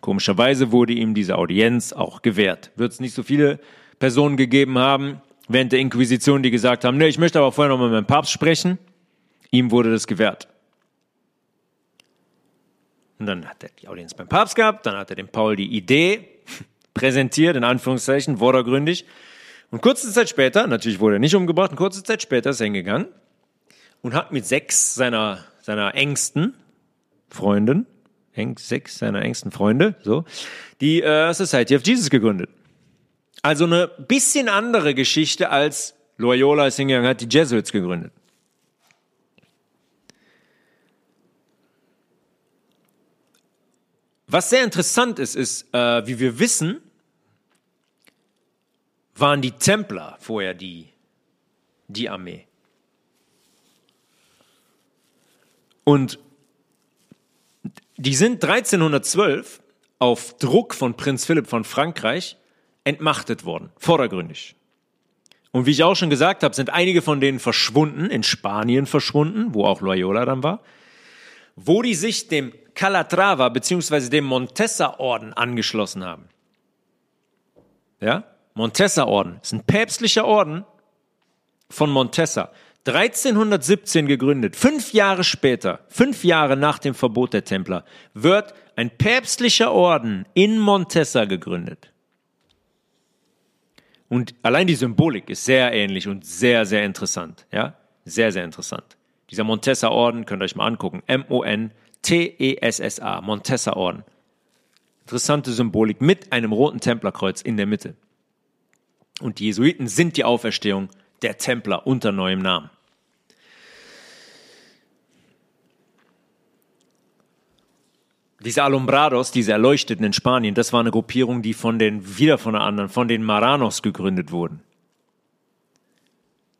Komischerweise wurde ihm diese Audienz auch gewährt. Wird es nicht so viele Personen gegeben haben während der Inquisition, die gesagt haben, nee, ich möchte aber vorher noch mit dem Papst sprechen. Ihm wurde das gewährt. Und dann hat er die Audienz beim Papst gehabt, dann hat er dem Paul die Idee präsentiert, in Anführungszeichen, vordergründig. Und kurze Zeit später, natürlich wurde er nicht umgebracht, und kurze Zeit später ist er hingegangen und hat mit sechs seiner, seiner engsten Sechs seiner engsten Freunde, so, die äh, Society of Jesus gegründet. Also eine bisschen andere Geschichte als Loyola ist hingegangen, hat die Jesuits gegründet. Was sehr interessant ist, ist, äh, wie wir wissen, waren die Templer vorher die, die Armee. Und die sind 1312 auf Druck von Prinz Philipp von Frankreich entmachtet worden, vordergründig. Und wie ich auch schon gesagt habe, sind einige von denen verschwunden, in Spanien verschwunden, wo auch Loyola dann war, wo die sich dem Calatrava bzw. dem Montessa-Orden angeschlossen haben. Ja? Montessa-Orden ist ein päpstlicher Orden von Montessa. 1317 gegründet, fünf Jahre später, fünf Jahre nach dem Verbot der Templer, wird ein päpstlicher Orden in Montessa gegründet. Und allein die Symbolik ist sehr ähnlich und sehr, sehr interessant. Ja, sehr, sehr interessant. Dieser Montessa-Orden könnt ihr euch mal angucken. M-O-N-T-E-S-S-A, Montessa-Orden. Interessante Symbolik mit einem roten Templerkreuz in der Mitte. Und die Jesuiten sind die Auferstehung der Templer unter neuem Namen. Diese Alumbrados, diese Erleuchteten in Spanien, das war eine Gruppierung, die von den, wieder von der anderen, von den Maranos gegründet wurden.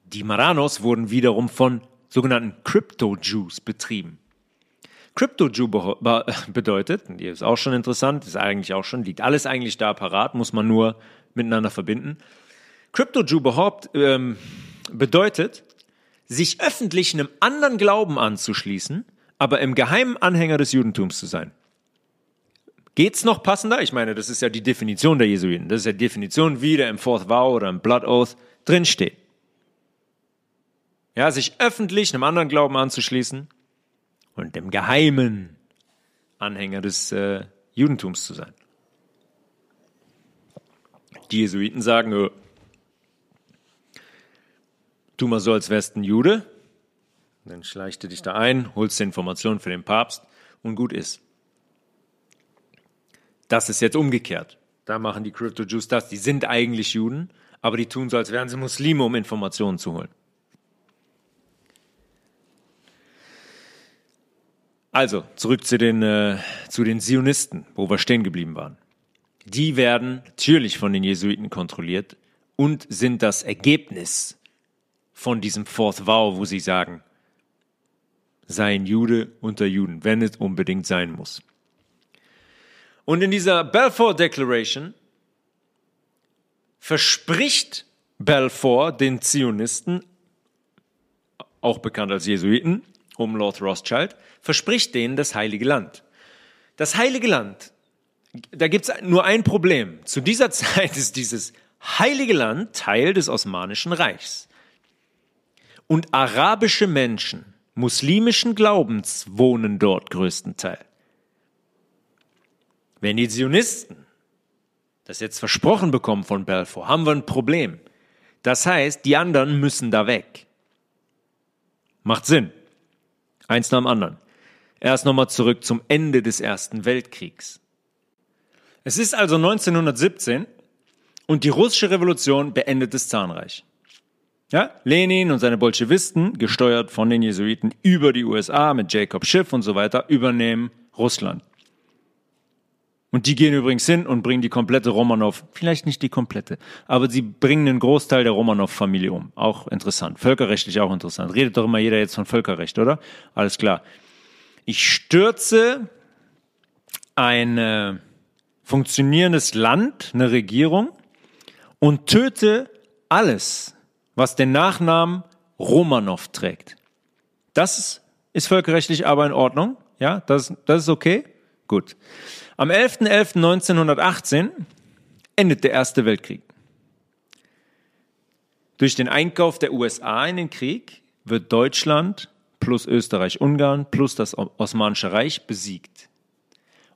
Die Maranos wurden wiederum von sogenannten Crypto-Jews betrieben. Crypto-Jew bedeutet, die ist auch schon interessant, ist eigentlich auch schon, liegt alles eigentlich da parat, muss man nur miteinander verbinden. Crypto-Jew ähm, bedeutet, sich öffentlich einem anderen Glauben anzuschließen, aber im geheimen Anhänger des Judentums zu sein. Geht's noch passender? Ich meine, das ist ja die Definition der Jesuiten. Das ist ja die Definition, wie der im Fourth Vow oder im Blood Oath drinsteht. Ja, sich öffentlich einem anderen Glauben anzuschließen und dem geheimen Anhänger des äh, Judentums zu sein. Die Jesuiten sagen, äh, tu mal so, als wärst ein Jude, dann schleicht du dich da ein, holst die Informationen für den Papst und gut ist. Das ist jetzt umgekehrt. Da machen die Crypto Jews das. Die sind eigentlich Juden, aber die tun so, als wären sie Muslime, um Informationen zu holen. Also, zurück zu den, äh, zu den Zionisten, wo wir stehen geblieben waren. Die werden natürlich von den Jesuiten kontrolliert und sind das Ergebnis von diesem Fourth Vow, wo sie sagen, sei ein Jude unter Juden, wenn es unbedingt sein muss. Und in dieser Balfour Declaration verspricht Balfour den Zionisten, auch bekannt als Jesuiten, um Lord Rothschild, verspricht denen das Heilige Land. Das Heilige Land, da gibt es nur ein Problem. Zu dieser Zeit ist dieses Heilige Land Teil des Osmanischen Reichs. Und arabische Menschen muslimischen Glaubens wohnen dort größtenteils. Wenn die Zionisten das jetzt versprochen bekommen von Balfour, haben wir ein Problem. Das heißt, die anderen müssen da weg. Macht Sinn. Eins nach dem anderen. Erst nochmal zurück zum Ende des Ersten Weltkriegs. Es ist also 1917 und die russische Revolution beendet das Zahnreich. Ja, Lenin und seine Bolschewisten, gesteuert von den Jesuiten über die USA mit Jacob Schiff und so weiter, übernehmen Russland. Und die gehen übrigens hin und bringen die komplette Romanov, vielleicht nicht die komplette, aber sie bringen einen Großteil der Romanov-Familie um. Auch interessant. Völkerrechtlich auch interessant. Redet doch immer jeder jetzt von Völkerrecht, oder? Alles klar. Ich stürze ein äh, funktionierendes Land, eine Regierung und töte alles, was den Nachnamen Romanov trägt. Das ist, völkerrechtlich aber in Ordnung. Ja, das, das ist okay. Gut. Am 11.11.1918 endet der Erste Weltkrieg. Durch den Einkauf der USA in den Krieg wird Deutschland plus Österreich-Ungarn plus das Osmanische Reich besiegt.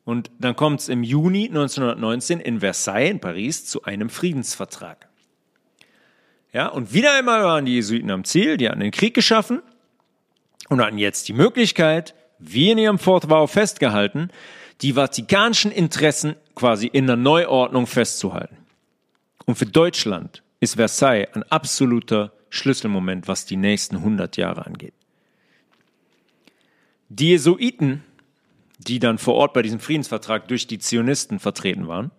Und dann kommt es im Juni 1919 in Versailles in Paris zu einem Friedensvertrag. Ja, und wieder einmal waren die Jesuiten am Ziel, die hatten den Krieg geschaffen und hatten jetzt die Möglichkeit, wie in ihrem Fortbau festgehalten, die vatikanischen Interessen quasi in der Neuordnung festzuhalten. Und für Deutschland ist Versailles ein absoluter Schlüsselmoment, was die nächsten 100 Jahre angeht. Die Jesuiten, die dann vor Ort bei diesem Friedensvertrag durch die Zionisten vertreten waren,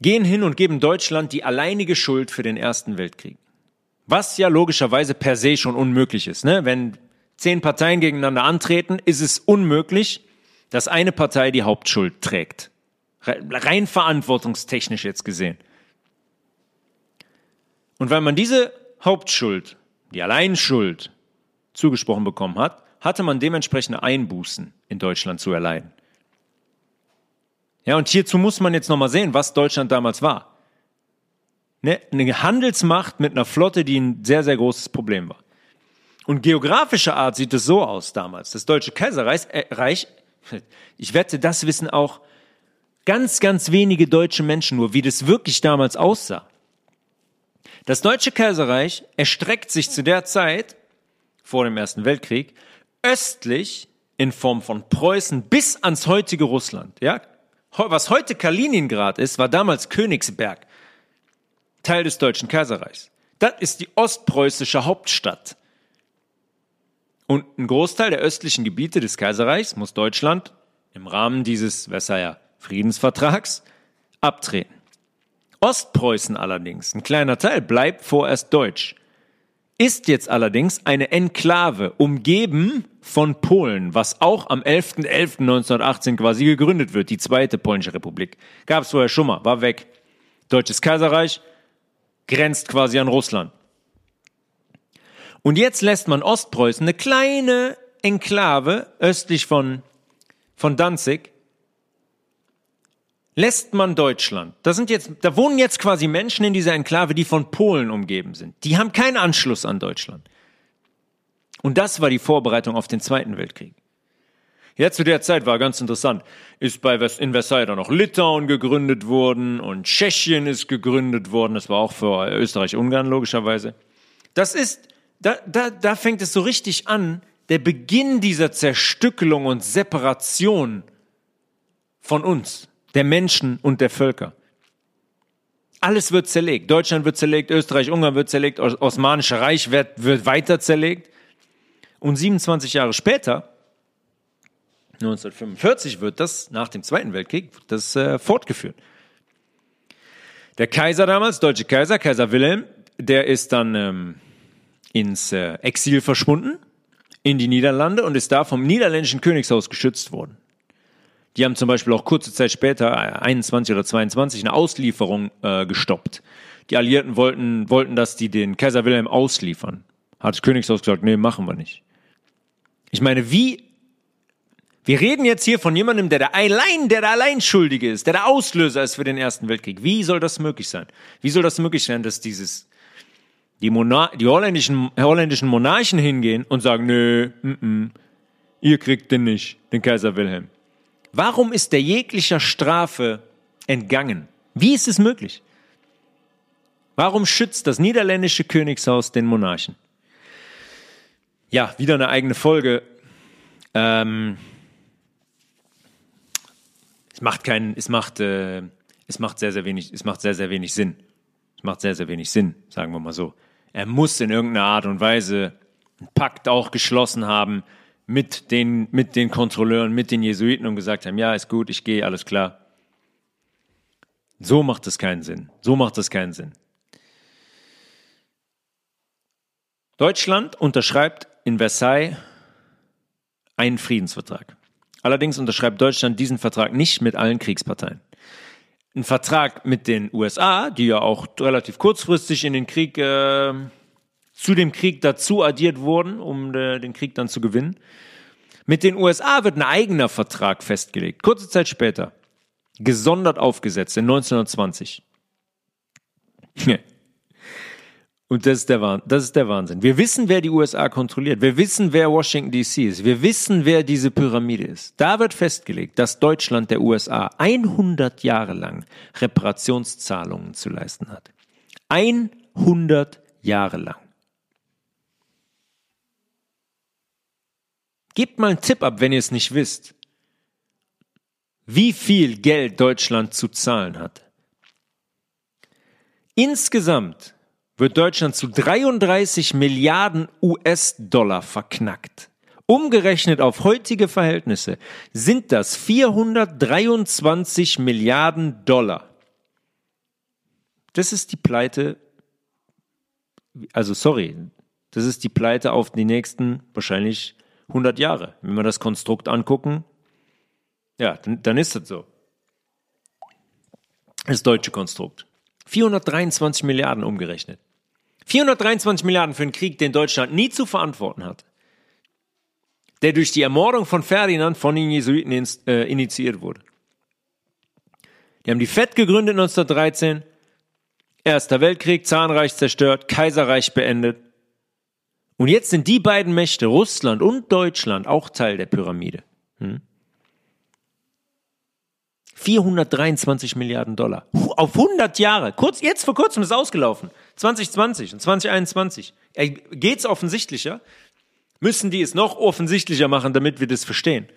gehen hin und geben Deutschland die alleinige Schuld für den Ersten Weltkrieg. Was ja logischerweise per se schon unmöglich ist. Ne? Wenn zehn Parteien gegeneinander antreten, ist es unmöglich, dass eine Partei die Hauptschuld trägt. Rein verantwortungstechnisch jetzt gesehen. Und weil man diese Hauptschuld, die Alleinschuld, zugesprochen bekommen hat, hatte man dementsprechende Einbußen in Deutschland zu erleiden. Ja, und hierzu muss man jetzt nochmal sehen, was Deutschland damals war. Ne? Eine Handelsmacht mit einer Flotte, die ein sehr, sehr großes Problem war. Und geografischer Art sieht es so aus damals. Das Deutsche Kaiserreich, äh, ich wette, das wissen auch ganz, ganz wenige deutsche Menschen nur, wie das wirklich damals aussah. Das Deutsche Kaiserreich erstreckt sich zu der Zeit, vor dem Ersten Weltkrieg, östlich in Form von Preußen bis ans heutige Russland. Ja? Was heute Kaliningrad ist, war damals Königsberg, Teil des Deutschen Kaiserreichs. Das ist die ostpreußische Hauptstadt. Und ein Großteil der östlichen Gebiete des Kaiserreichs muss Deutschland im Rahmen dieses Versailler Friedensvertrags abtreten. Ostpreußen allerdings, ein kleiner Teil, bleibt vorerst deutsch, ist jetzt allerdings eine Enklave, umgeben von Polen, was auch am 11.11.1918 quasi gegründet wird, die zweite polnische Republik. Gab es vorher schon mal, war weg. Deutsches Kaiserreich grenzt quasi an Russland. Und jetzt lässt man Ostpreußen, eine kleine Enklave östlich von, von Danzig, lässt man Deutschland. Da sind jetzt, da wohnen jetzt quasi Menschen in dieser Enklave, die von Polen umgeben sind. Die haben keinen Anschluss an Deutschland. Und das war die Vorbereitung auf den Zweiten Weltkrieg. Ja, zu der Zeit war ganz interessant, ist bei West in Versailles dann noch Litauen gegründet worden und Tschechien ist gegründet worden. Das war auch für Österreich-Ungarn logischerweise. Das ist da, da, da fängt es so richtig an, der Beginn dieser Zerstückelung und Separation von uns, der Menschen und der Völker. Alles wird zerlegt. Deutschland wird zerlegt, Österreich, Ungarn wird zerlegt, Osmanische Reich wird, wird weiter zerlegt. Und 27 Jahre später, 1945, wird das nach dem Zweiten Weltkrieg das äh, fortgeführt. Der Kaiser damals, deutsche Kaiser, Kaiser Wilhelm, der ist dann ähm, ins äh, Exil verschwunden, in die Niederlande und ist da vom niederländischen Königshaus geschützt worden. Die haben zum Beispiel auch kurze Zeit später, 21 äh, oder 22, eine Auslieferung äh, gestoppt. Die Alliierten wollten, wollten, dass die den Kaiser Wilhelm ausliefern. Hat das Königshaus gesagt, nee, machen wir nicht. Ich meine, wie, wir reden jetzt hier von jemandem, der der allein, der der allein Schuldige ist, der der Auslöser ist für den Ersten Weltkrieg. Wie soll das möglich sein? Wie soll das möglich sein, dass dieses die, Monar die holländischen, holländischen Monarchen hingehen und sagen, nö, m -m, ihr kriegt den nicht, den Kaiser Wilhelm. Warum ist der jeglicher Strafe entgangen? Wie ist es möglich? Warum schützt das niederländische Königshaus den Monarchen? Ja, wieder eine eigene Folge. Ähm, es macht keinen, es macht, äh, es macht sehr, sehr wenig, es macht sehr, sehr wenig Sinn. Es macht sehr, sehr wenig Sinn, sagen wir mal so er muss in irgendeiner Art und Weise einen Pakt auch geschlossen haben mit den, mit den Kontrolleuren, mit den Jesuiten und gesagt haben, ja, ist gut, ich gehe, alles klar. So macht es keinen Sinn. So macht es keinen Sinn. Deutschland unterschreibt in Versailles einen Friedensvertrag. Allerdings unterschreibt Deutschland diesen Vertrag nicht mit allen Kriegsparteien einen Vertrag mit den USA, die ja auch relativ kurzfristig in den Krieg, äh, zu dem Krieg dazu addiert wurden, um äh, den Krieg dann zu gewinnen. Mit den USA wird ein eigener Vertrag festgelegt, kurze Zeit später, gesondert aufgesetzt in 1920. Und das ist, der das ist der Wahnsinn. Wir wissen, wer die USA kontrolliert. Wir wissen, wer Washington DC ist. Wir wissen, wer diese Pyramide ist. Da wird festgelegt, dass Deutschland der USA 100 Jahre lang Reparationszahlungen zu leisten hat. 100 Jahre lang. Gebt mal einen Tipp ab, wenn ihr es nicht wisst. Wie viel Geld Deutschland zu zahlen hat. Insgesamt wird Deutschland zu 33 Milliarden US-Dollar verknackt. Umgerechnet auf heutige Verhältnisse sind das 423 Milliarden Dollar. Das ist die Pleite, also sorry, das ist die Pleite auf die nächsten wahrscheinlich 100 Jahre. Wenn wir das Konstrukt angucken, ja, dann, dann ist das so. Das deutsche Konstrukt. 423 Milliarden umgerechnet. 423 Milliarden für einen Krieg, den Deutschland nie zu verantworten hat. Der durch die Ermordung von Ferdinand von den Jesuiten äh, initiiert wurde. Die haben die FED gegründet 1913. Erster Weltkrieg, Zahnreich zerstört, Kaiserreich beendet. Und jetzt sind die beiden Mächte, Russland und Deutschland, auch Teil der Pyramide. Hm? 423 Milliarden Dollar. Auf 100 Jahre. Kurz, jetzt vor kurzem ist es ausgelaufen. 2020 und 2021. Geht's offensichtlicher? Müssen die es noch offensichtlicher machen, damit wir das verstehen?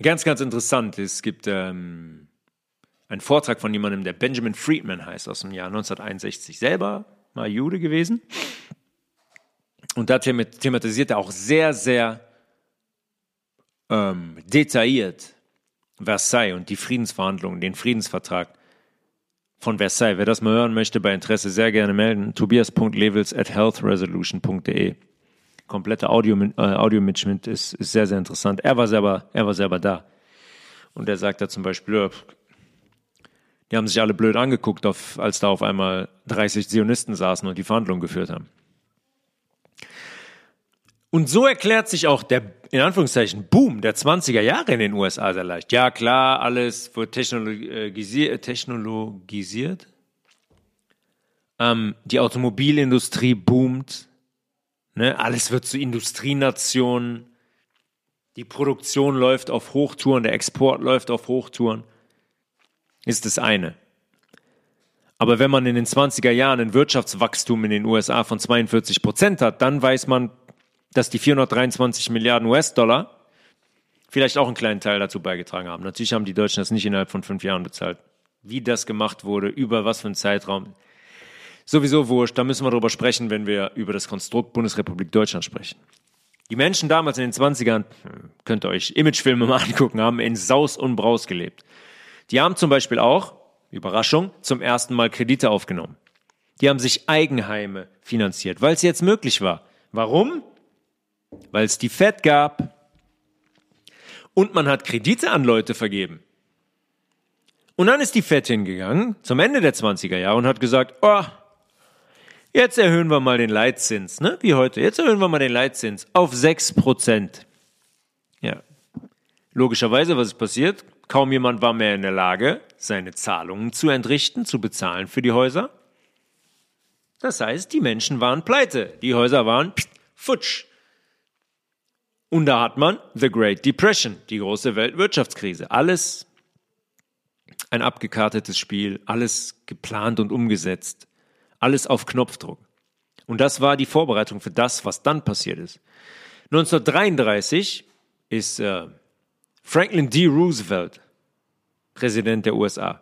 Ganz, ganz interessant. Es gibt ähm, einen Vortrag von jemandem, der Benjamin Friedman heißt, aus dem Jahr 1961. Selber mal Jude gewesen. Und da thematisiert er auch sehr, sehr ähm, detailliert Versailles und die Friedensverhandlungen, den Friedensvertrag von Versailles. Wer das mal hören möchte, bei Interesse sehr gerne melden. Tobias.levels at healthresolution.de. Komplette Audio, äh, Audio-Mitschnitt ist, ist sehr, sehr interessant. Er war selber, er war selber da. Und er sagt da zum Beispiel, die haben sich alle blöd angeguckt, auf, als da auf einmal 30 Zionisten saßen und die Verhandlungen geführt haben. Und so erklärt sich auch der, in Anführungszeichen, Boom der 20er Jahre in den USA sehr leicht. Ja, klar, alles wird technologisiert. technologisiert. Ähm, die Automobilindustrie boomt. Ne? Alles wird zu Industrienationen. Die Produktion läuft auf Hochtouren, der Export läuft auf Hochtouren. Ist das eine. Aber wenn man in den 20er Jahren ein Wirtschaftswachstum in den USA von 42 Prozent hat, dann weiß man, dass die 423 Milliarden US-Dollar vielleicht auch einen kleinen Teil dazu beigetragen haben. Natürlich haben die Deutschen das nicht innerhalb von fünf Jahren bezahlt. Wie das gemacht wurde, über was für einen Zeitraum, sowieso wurscht. Da müssen wir drüber sprechen, wenn wir über das Konstrukt Bundesrepublik Deutschland sprechen. Die Menschen damals in den 20ern, hm, könnt ihr euch Imagefilme mal angucken, haben in Saus und Braus gelebt. Die haben zum Beispiel auch, Überraschung, zum ersten Mal Kredite aufgenommen. Die haben sich Eigenheime finanziert, weil es jetzt möglich war. Warum? weil es die Fed gab und man hat Kredite an Leute vergeben. Und dann ist die Fed hingegangen zum Ende der 20er Jahre und hat gesagt, oh, jetzt erhöhen wir mal den Leitzins, ne? wie heute, jetzt erhöhen wir mal den Leitzins auf 6%. Ja, logischerweise, was ist passiert? Kaum jemand war mehr in der Lage, seine Zahlungen zu entrichten, zu bezahlen für die Häuser. Das heißt, die Menschen waren pleite, die Häuser waren futsch. Und da hat man The Great Depression, die große Weltwirtschaftskrise. Alles ein abgekartetes Spiel, alles geplant und umgesetzt, alles auf Knopfdruck. Und das war die Vorbereitung für das, was dann passiert ist. 1933 ist äh, Franklin D. Roosevelt Präsident der USA.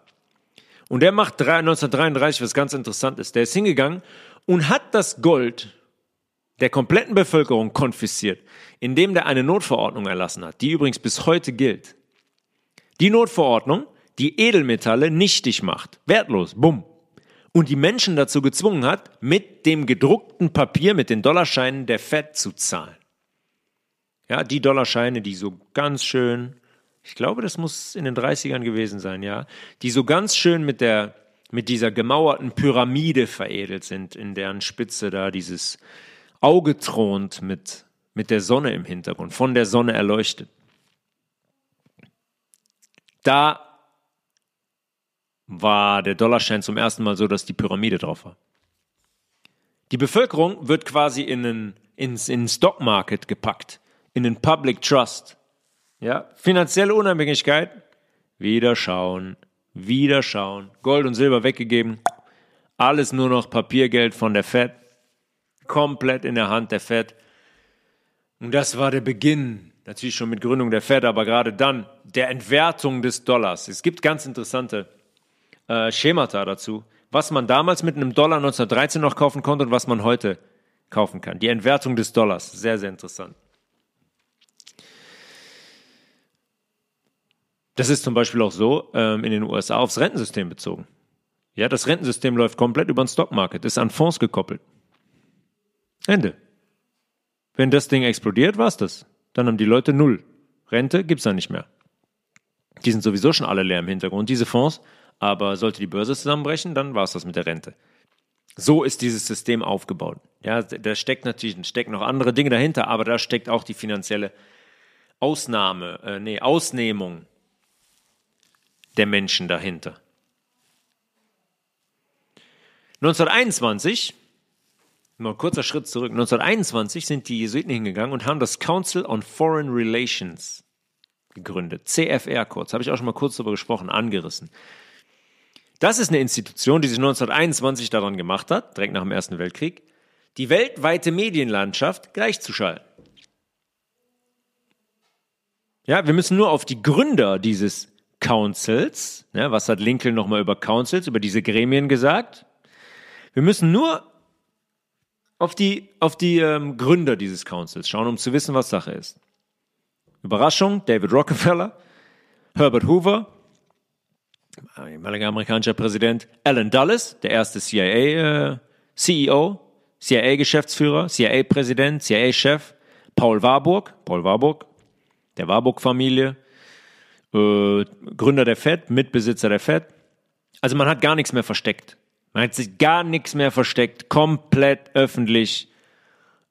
Und der macht 1933 was ganz interessant ist. Der ist hingegangen und hat das Gold der kompletten Bevölkerung konfisziert, indem der eine Notverordnung erlassen hat, die übrigens bis heute gilt. Die Notverordnung, die Edelmetalle nichtig macht, wertlos, bumm. Und die Menschen dazu gezwungen hat, mit dem gedruckten Papier, mit den Dollarscheinen der Fed zu zahlen. Ja, die Dollarscheine, die so ganz schön, ich glaube, das muss in den 30ern gewesen sein, ja, die so ganz schön mit der, mit dieser gemauerten Pyramide veredelt sind, in deren Spitze da dieses, Auge thront mit, mit der Sonne im Hintergrund, von der Sonne erleuchtet. Da war der Dollarschein zum ersten Mal so, dass die Pyramide drauf war. Die Bevölkerung wird quasi in den, ins, in den Stock gepackt, in den Public Trust. Ja, finanzielle Unabhängigkeit, wieder schauen, wieder schauen. Gold und Silber weggegeben, alles nur noch Papiergeld von der Fed, komplett in der Hand der Fed. Und das war der Beginn, natürlich schon mit Gründung der Fed, aber gerade dann der Entwertung des Dollars. Es gibt ganz interessante äh, Schemata dazu, was man damals mit einem Dollar 1913 noch kaufen konnte und was man heute kaufen kann. Die Entwertung des Dollars, sehr, sehr interessant. Das ist zum Beispiel auch so ähm, in den USA aufs Rentensystem bezogen. Ja, das Rentensystem läuft komplett über den Stockmarket, ist an Fonds gekoppelt. Ende. Wenn das Ding explodiert, war's das. Dann haben die Leute null. Rente gibt's dann nicht mehr. Die sind sowieso schon alle leer im Hintergrund, diese Fonds. Aber sollte die Börse zusammenbrechen, dann war's das mit der Rente. So ist dieses System aufgebaut. Ja, da steckt natürlich, stecken noch andere Dinge dahinter, aber da steckt auch die finanzielle Ausnahme, äh, nee, Ausnehmung der Menschen dahinter. 1921 Mal kurzer Schritt zurück. 1921 sind die Jesuiten hingegangen und haben das Council on Foreign Relations gegründet. CFR kurz. Habe ich auch schon mal kurz darüber gesprochen, angerissen. Das ist eine Institution, die sich 1921 daran gemacht hat, direkt nach dem Ersten Weltkrieg, die weltweite Medienlandschaft gleichzuschalten. Ja, wir müssen nur auf die Gründer dieses Councils, ja, was hat Lincoln nochmal über Councils, über diese Gremien gesagt? Wir müssen nur auf die, auf die ähm, Gründer dieses Councils schauen, um zu wissen, was Sache ist. Überraschung, David Rockefeller, Herbert Hoover, ehemaliger amerikanischer Präsident, Alan Dulles, der erste CIA äh, CIA-Geschäftsführer, CIA-Präsident, CIA-Chef, Paul Warburg, Paul Warburg, der Warburg-Familie, äh, Gründer der Fed, Mitbesitzer der Fed. Also man hat gar nichts mehr versteckt. Man hat sich gar nichts mehr versteckt, komplett öffentlich,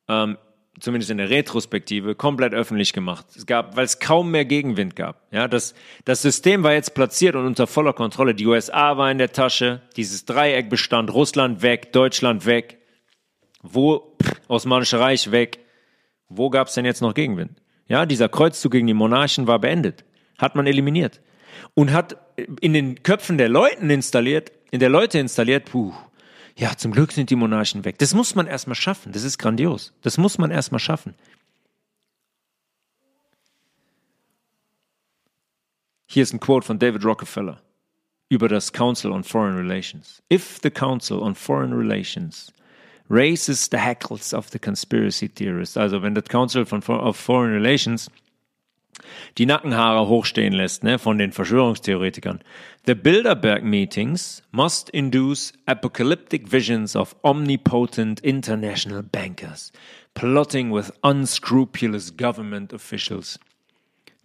ähm, zumindest in der Retrospektive, komplett öffentlich gemacht. Es gab, weil es kaum mehr Gegenwind gab. Ja, das, das System war jetzt platziert und unter voller Kontrolle. Die USA war in der Tasche, dieses Dreieck bestand, Russland weg, Deutschland weg, wo, pff, Osmanische Reich weg. Wo gab es denn jetzt noch Gegenwind? Ja, dieser Kreuzzug gegen die Monarchen war beendet. Hat man eliminiert. Und hat in den Köpfen der Leuten installiert, in der Leute installiert, puh, ja, zum Glück sind die Monarchen weg. Das muss man erstmal schaffen. Das ist grandios. Das muss man erstmal schaffen. Hier ist ein Quote von David Rockefeller über das Council on Foreign Relations. If the Council on Foreign Relations raises the hackles of the conspiracy theorists, also wenn das Council of Foreign Relations die Nackenhaare hochstehen lässt, ne, von den Verschwörungstheoretikern. The Bilderberg meetings must induce apocalyptic visions of omnipotent international bankers plotting with unscrupulous government officials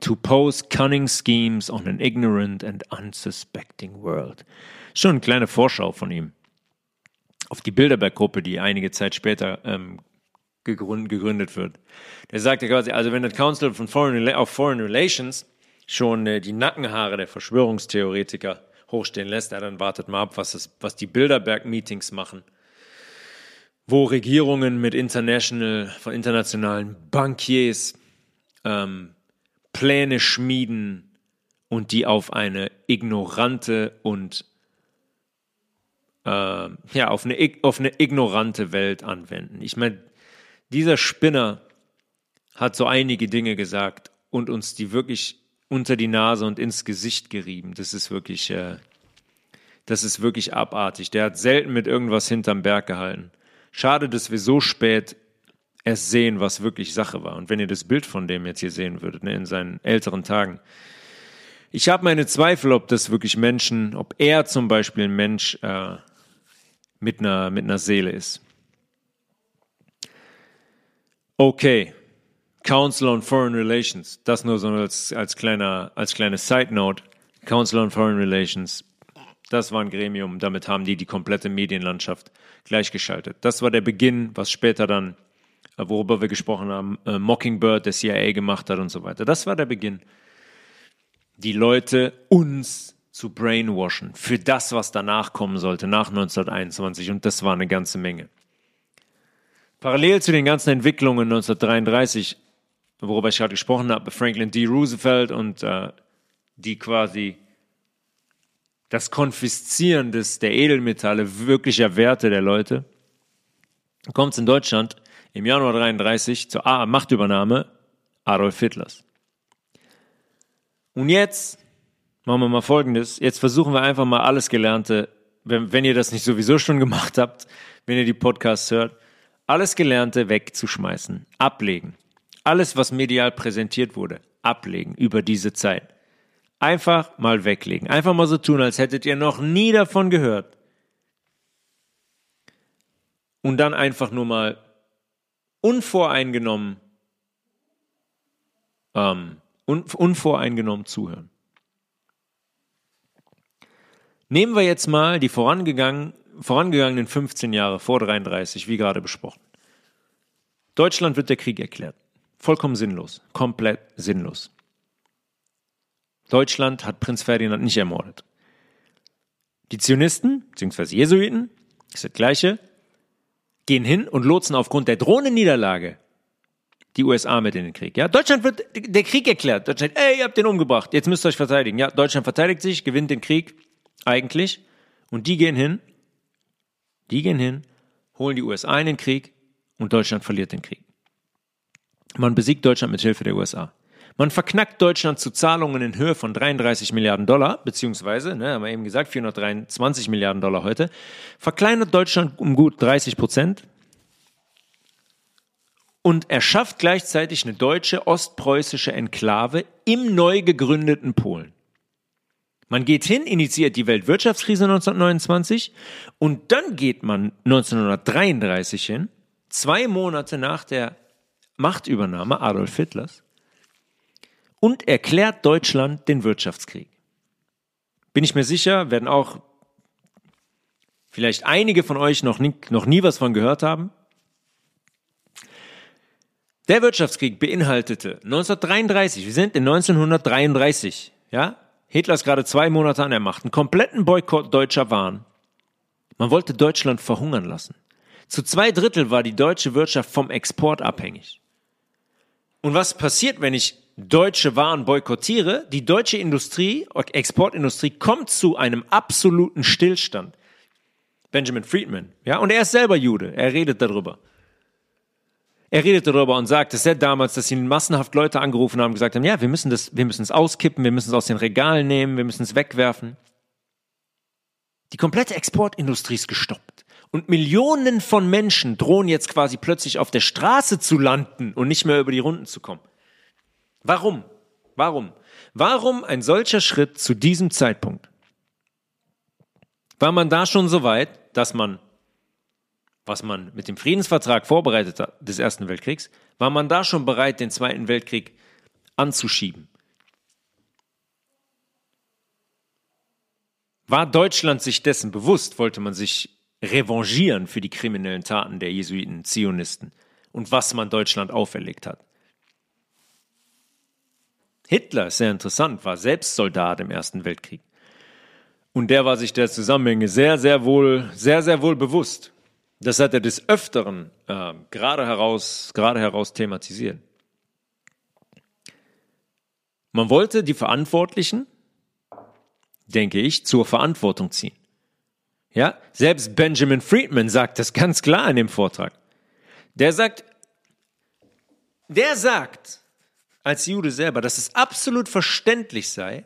to pose cunning schemes on an ignorant and unsuspecting world. Schon eine kleine Vorschau von ihm auf die Bilderberg-Gruppe, die einige Zeit später ähm, gegründet wird. Der sagte quasi, also wenn das Council von Foreign, of Foreign Relations schon äh, die Nackenhaare der Verschwörungstheoretiker hochstehen lässt, ja, dann wartet mal ab, was, das, was die Bilderberg-Meetings machen, wo Regierungen mit international, von internationalen Bankiers ähm, Pläne schmieden und die auf eine ignorante und äh, ja, auf eine, auf eine ignorante Welt anwenden. Ich meine, dieser Spinner hat so einige Dinge gesagt und uns die wirklich unter die Nase und ins Gesicht gerieben. Das ist wirklich, äh, das ist wirklich abartig. Der hat selten mit irgendwas hinterm Berg gehalten. Schade, dass wir so spät erst sehen, was wirklich Sache war. Und wenn ihr das Bild von dem jetzt hier sehen würdet, ne, in seinen älteren Tagen. Ich habe meine Zweifel, ob das wirklich Menschen, ob er zum Beispiel ein Mensch äh, mit, einer, mit einer Seele ist. Okay, Council on Foreign Relations, das nur so als, als, kleiner, als kleine Side Note. Council on Foreign Relations, das war ein Gremium, damit haben die die komplette Medienlandschaft gleichgeschaltet. Das war der Beginn, was später dann, äh, worüber wir gesprochen haben, äh, Mockingbird, der CIA gemacht hat und so weiter. Das war der Beginn. Die Leute uns zu brainwashen für das, was danach kommen sollte, nach 1921. Und das war eine ganze Menge. Parallel zu den ganzen Entwicklungen 1933, worüber ich gerade gesprochen habe, Franklin D. Roosevelt und äh, die quasi das Konfiszieren des, der Edelmetalle wirklicher Werte der Leute, kommt es in Deutschland im Januar 33 zur Machtübernahme Adolf Hitlers. Und jetzt machen wir mal Folgendes. Jetzt versuchen wir einfach mal alles Gelernte, wenn, wenn ihr das nicht sowieso schon gemacht habt, wenn ihr die Podcasts hört, alles Gelernte wegzuschmeißen, ablegen. Alles, was medial präsentiert wurde, ablegen über diese Zeit. Einfach mal weglegen. Einfach mal so tun, als hättet ihr noch nie davon gehört. Und dann einfach nur mal unvoreingenommen, ähm, un unvoreingenommen zuhören. Nehmen wir jetzt mal die vorangegangen, vorangegangenen 15 Jahre vor 33, wie gerade besprochen. Deutschland wird der Krieg erklärt. Vollkommen sinnlos. Komplett sinnlos. Deutschland hat Prinz Ferdinand nicht ermordet. Die Zionisten, beziehungsweise Jesuiten, ist das gleiche, gehen hin und lotsen aufgrund der drohenden Niederlage die USA mit in den Krieg. Ja, Deutschland wird der Krieg erklärt. Deutschland, ey, ihr habt den umgebracht, jetzt müsst ihr euch verteidigen. Ja, Deutschland verteidigt sich, gewinnt den Krieg eigentlich und die gehen hin, die gehen hin, holen die USA in den Krieg und Deutschland verliert den Krieg. Man besiegt Deutschland mit Hilfe der USA. Man verknackt Deutschland zu Zahlungen in Höhe von 33 Milliarden Dollar, beziehungsweise, ne, haben wir eben gesagt, 423 Milliarden Dollar heute, verkleinert Deutschland um gut 30 Prozent und erschafft gleichzeitig eine deutsche ostpreußische Enklave im neu gegründeten Polen. Man geht hin, initiiert die Weltwirtschaftskrise 1929 und dann geht man 1933 hin, zwei Monate nach der Machtübernahme Adolf Hitlers, und erklärt Deutschland den Wirtschaftskrieg. Bin ich mir sicher, werden auch vielleicht einige von euch noch nie, noch nie was von gehört haben. Der Wirtschaftskrieg beinhaltete 1933, wir sind in 1933, ja? Hitler ist gerade zwei Monate an der Macht, einen kompletten Boykott deutscher Waren. Man wollte Deutschland verhungern lassen. Zu zwei Drittel war die deutsche Wirtschaft vom Export abhängig. Und was passiert, wenn ich deutsche Waren boykottiere, die deutsche Industrie, Exportindustrie kommt zu einem absoluten Stillstand. Benjamin Friedman, ja, und er ist selber Jude, er redet darüber. Er redet darüber und sagt, es ist damals, dass sie massenhaft Leute angerufen haben gesagt haben, ja, wir müssen das, wir müssen es auskippen, wir müssen es aus den Regalen nehmen, wir müssen es wegwerfen. Die komplette Exportindustrie ist gestoppt. Und Millionen von Menschen drohen jetzt quasi plötzlich auf der Straße zu landen und nicht mehr über die Runden zu kommen. Warum? Warum? Warum ein solcher Schritt zu diesem Zeitpunkt? War man da schon so weit, dass man, was man mit dem Friedensvertrag vorbereitet hat des Ersten Weltkriegs, war man da schon bereit, den Zweiten Weltkrieg anzuschieben? War Deutschland sich dessen bewusst, wollte man sich revanchieren für die kriminellen Taten der Jesuiten, Zionisten und was man Deutschland auferlegt hat? Hitler, sehr interessant, war selbst Soldat im Ersten Weltkrieg. Und der war sich der Zusammenhänge sehr, sehr wohl, sehr, sehr wohl bewusst. Das hat er des Öfteren äh, gerade heraus, gerade heraus thematisiert. Man wollte die Verantwortlichen, denke ich, zur Verantwortung ziehen. Ja, selbst Benjamin Friedman sagt das ganz klar in dem Vortrag. Der sagt, der sagt, als Jude selber, dass es absolut verständlich sei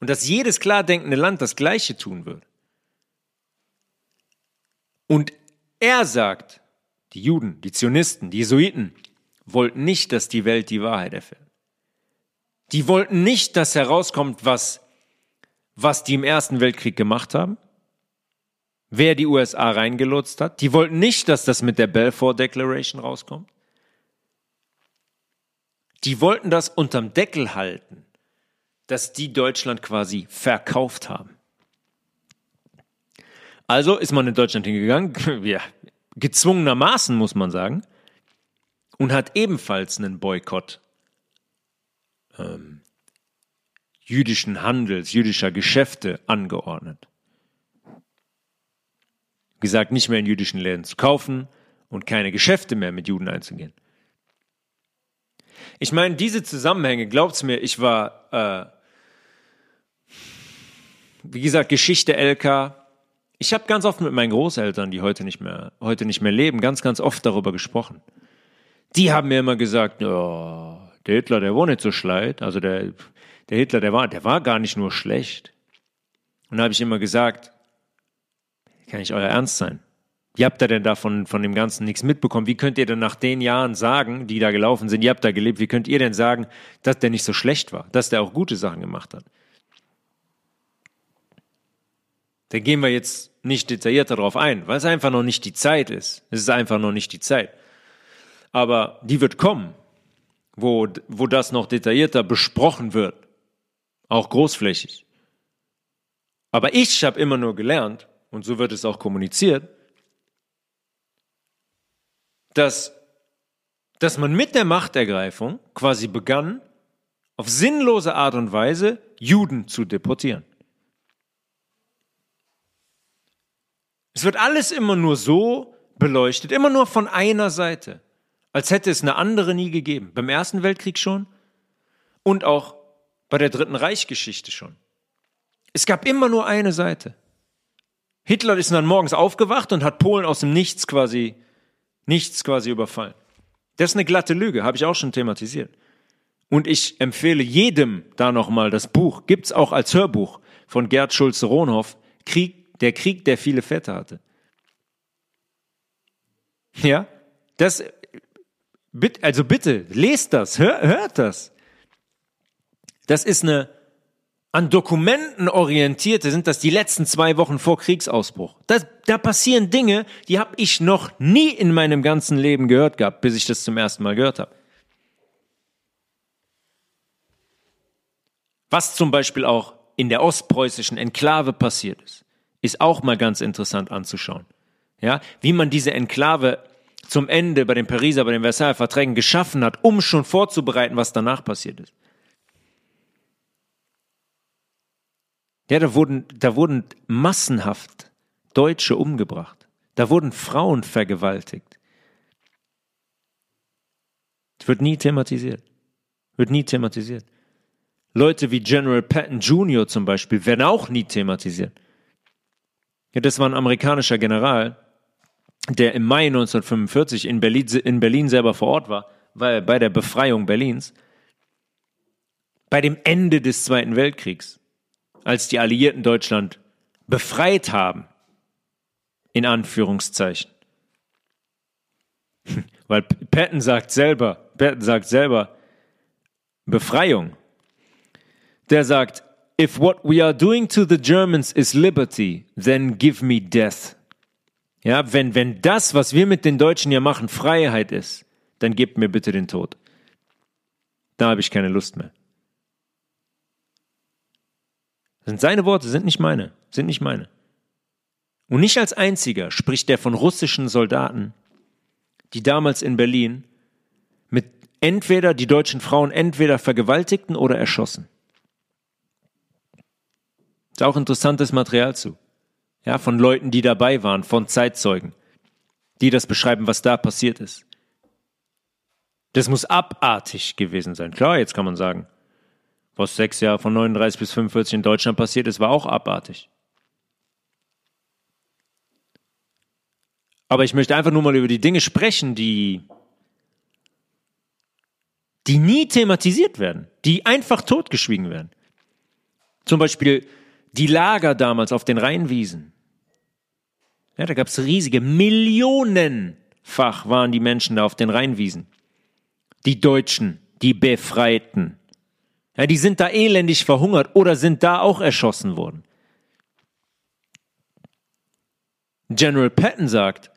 und dass jedes klar denkende Land das Gleiche tun würde. Und er sagt, die Juden, die Zionisten, die Jesuiten wollten nicht, dass die Welt die Wahrheit erfährt. Die wollten nicht, dass herauskommt, was, was die im Ersten Weltkrieg gemacht haben, wer die USA reingelotst hat. Die wollten nicht, dass das mit der Balfour Declaration rauskommt. Die wollten das unterm Deckel halten, dass die Deutschland quasi verkauft haben. Also ist man in Deutschland hingegangen, ja, gezwungenermaßen muss man sagen, und hat ebenfalls einen Boykott ähm, jüdischen Handels, jüdischer Geschäfte angeordnet. Gesagt, nicht mehr in jüdischen Läden zu kaufen und keine Geschäfte mehr mit Juden einzugehen. Ich meine, diese Zusammenhänge, glaubt's mir, ich war, äh, wie gesagt, Geschichte LK. Ich habe ganz oft mit meinen Großeltern, die heute nicht mehr, heute nicht mehr leben, ganz, ganz oft darüber gesprochen. Die haben mir immer gesagt, oh, der Hitler, der war nicht so schleit. Also der, der Hitler, der war, der war gar nicht nur schlecht. Und da habe ich immer gesagt, kann nicht euer Ernst sein? Wie habt ihr denn davon von dem Ganzen nichts mitbekommen? Wie könnt ihr denn nach den Jahren sagen, die da gelaufen sind, ihr habt da gelebt, wie könnt ihr denn sagen, dass der nicht so schlecht war, dass der auch gute Sachen gemacht hat? Da gehen wir jetzt nicht detaillierter darauf ein, weil es einfach noch nicht die Zeit ist. Es ist einfach noch nicht die Zeit. Aber die wird kommen, wo, wo das noch detaillierter besprochen wird. Auch großflächig. Aber ich habe immer nur gelernt, und so wird es auch kommuniziert, dass, dass man mit der Machtergreifung quasi begann, auf sinnlose Art und Weise Juden zu deportieren. Es wird alles immer nur so beleuchtet, immer nur von einer Seite, als hätte es eine andere nie gegeben. Beim Ersten Weltkrieg schon und auch bei der Dritten Reichgeschichte schon. Es gab immer nur eine Seite. Hitler ist dann morgens aufgewacht und hat Polen aus dem Nichts quasi Nichts quasi überfallen. Das ist eine glatte Lüge, habe ich auch schon thematisiert. Und ich empfehle jedem da nochmal das Buch, gibt's auch als Hörbuch von Gerd Schulze-Rohnhoff, Krieg, der Krieg, der viele Väter hatte. Ja, das, also bitte, lest das, hör, hört das. Das ist eine an Dokumenten orientierte sind das die letzten zwei Wochen vor Kriegsausbruch. Das, da passieren Dinge, die habe ich noch nie in meinem ganzen Leben gehört gehabt, bis ich das zum ersten Mal gehört habe. Was zum Beispiel auch in der ostpreußischen Enklave passiert ist, ist auch mal ganz interessant anzuschauen. Ja, wie man diese Enklave zum Ende bei den Pariser, bei den Versailler Verträgen geschaffen hat, um schon vorzubereiten, was danach passiert ist. Ja, da wurden, da wurden massenhaft Deutsche umgebracht. Da wurden Frauen vergewaltigt. Das wird nie thematisiert. Wird nie thematisiert. Leute wie General Patton Jr. zum Beispiel werden auch nie thematisiert. Ja, das war ein amerikanischer General, der im Mai 1945 in Berlin, in Berlin selber vor Ort war, weil bei der Befreiung Berlins, bei dem Ende des Zweiten Weltkriegs als die Alliierten Deutschland befreit haben, in Anführungszeichen. Weil Patton sagt selber, Patton sagt selber, Befreiung. Der sagt, if what we are doing to the Germans is liberty, then give me death. Ja, wenn, wenn das, was wir mit den Deutschen hier machen, Freiheit ist, dann gebt mir bitte den Tod. Da habe ich keine Lust mehr. Das sind seine Worte, sind nicht meine, sind nicht meine. Und nicht als einziger spricht er von russischen Soldaten, die damals in Berlin mit entweder die deutschen Frauen entweder vergewaltigten oder erschossen. Ist auch interessantes Material zu. Ja, von Leuten, die dabei waren, von Zeitzeugen, die das beschreiben, was da passiert ist. Das muss abartig gewesen sein. Klar, jetzt kann man sagen, was sechs Jahre von 39 bis 45 in Deutschland passiert ist, war auch abartig. Aber ich möchte einfach nur mal über die Dinge sprechen, die, die nie thematisiert werden, die einfach totgeschwiegen werden. Zum Beispiel die Lager damals auf den Rheinwiesen. Ja, da gab es riesige, millionenfach waren die Menschen da auf den Rheinwiesen. Die Deutschen, die Befreiten. Ja, die sind da elendig verhungert oder sind da auch erschossen worden. General Patton sagt,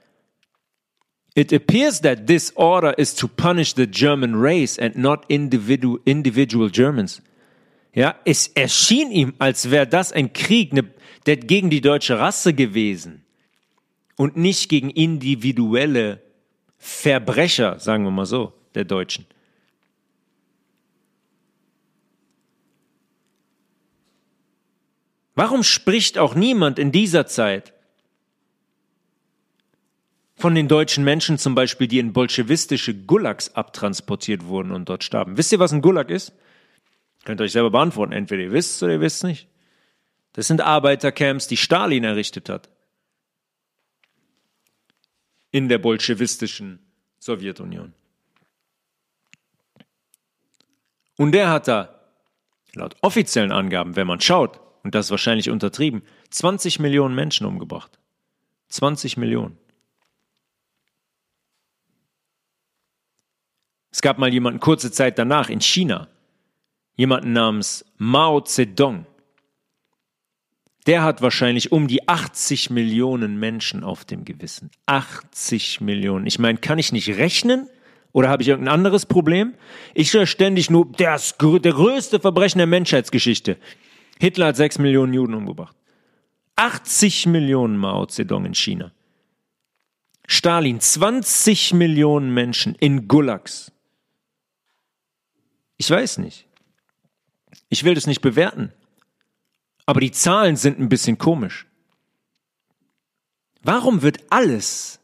It appears that this order is to punish the German race and not individual, individual Germans. Ja, es erschien ihm, als wäre das ein Krieg ne, der, gegen die deutsche Rasse gewesen und nicht gegen individuelle Verbrecher, sagen wir mal so, der Deutschen. Warum spricht auch niemand in dieser Zeit von den deutschen Menschen zum Beispiel, die in bolschewistische Gulags abtransportiert wurden und dort starben? Wisst ihr, was ein Gulag ist? Könnt ihr euch selber beantworten. Entweder ihr wisst es oder ihr wisst es nicht. Das sind Arbeitercamps, die Stalin errichtet hat. In der bolschewistischen Sowjetunion. Und der hat da, laut offiziellen Angaben, wenn man schaut, und das ist wahrscheinlich untertrieben, 20 Millionen Menschen umgebracht. 20 Millionen. Es gab mal jemanden kurze Zeit danach in China, jemanden namens Mao Zedong. Der hat wahrscheinlich um die 80 Millionen Menschen auf dem Gewissen. 80 Millionen. Ich meine, kann ich nicht rechnen? Oder habe ich irgendein anderes Problem? Ich höre ständig nur, ist der größte Verbrechen der Menschheitsgeschichte. Hitler hat 6 Millionen Juden umgebracht. 80 Millionen Mao Zedong in China. Stalin, 20 Millionen Menschen in Gulags. Ich weiß nicht. Ich will das nicht bewerten. Aber die Zahlen sind ein bisschen komisch. Warum wird alles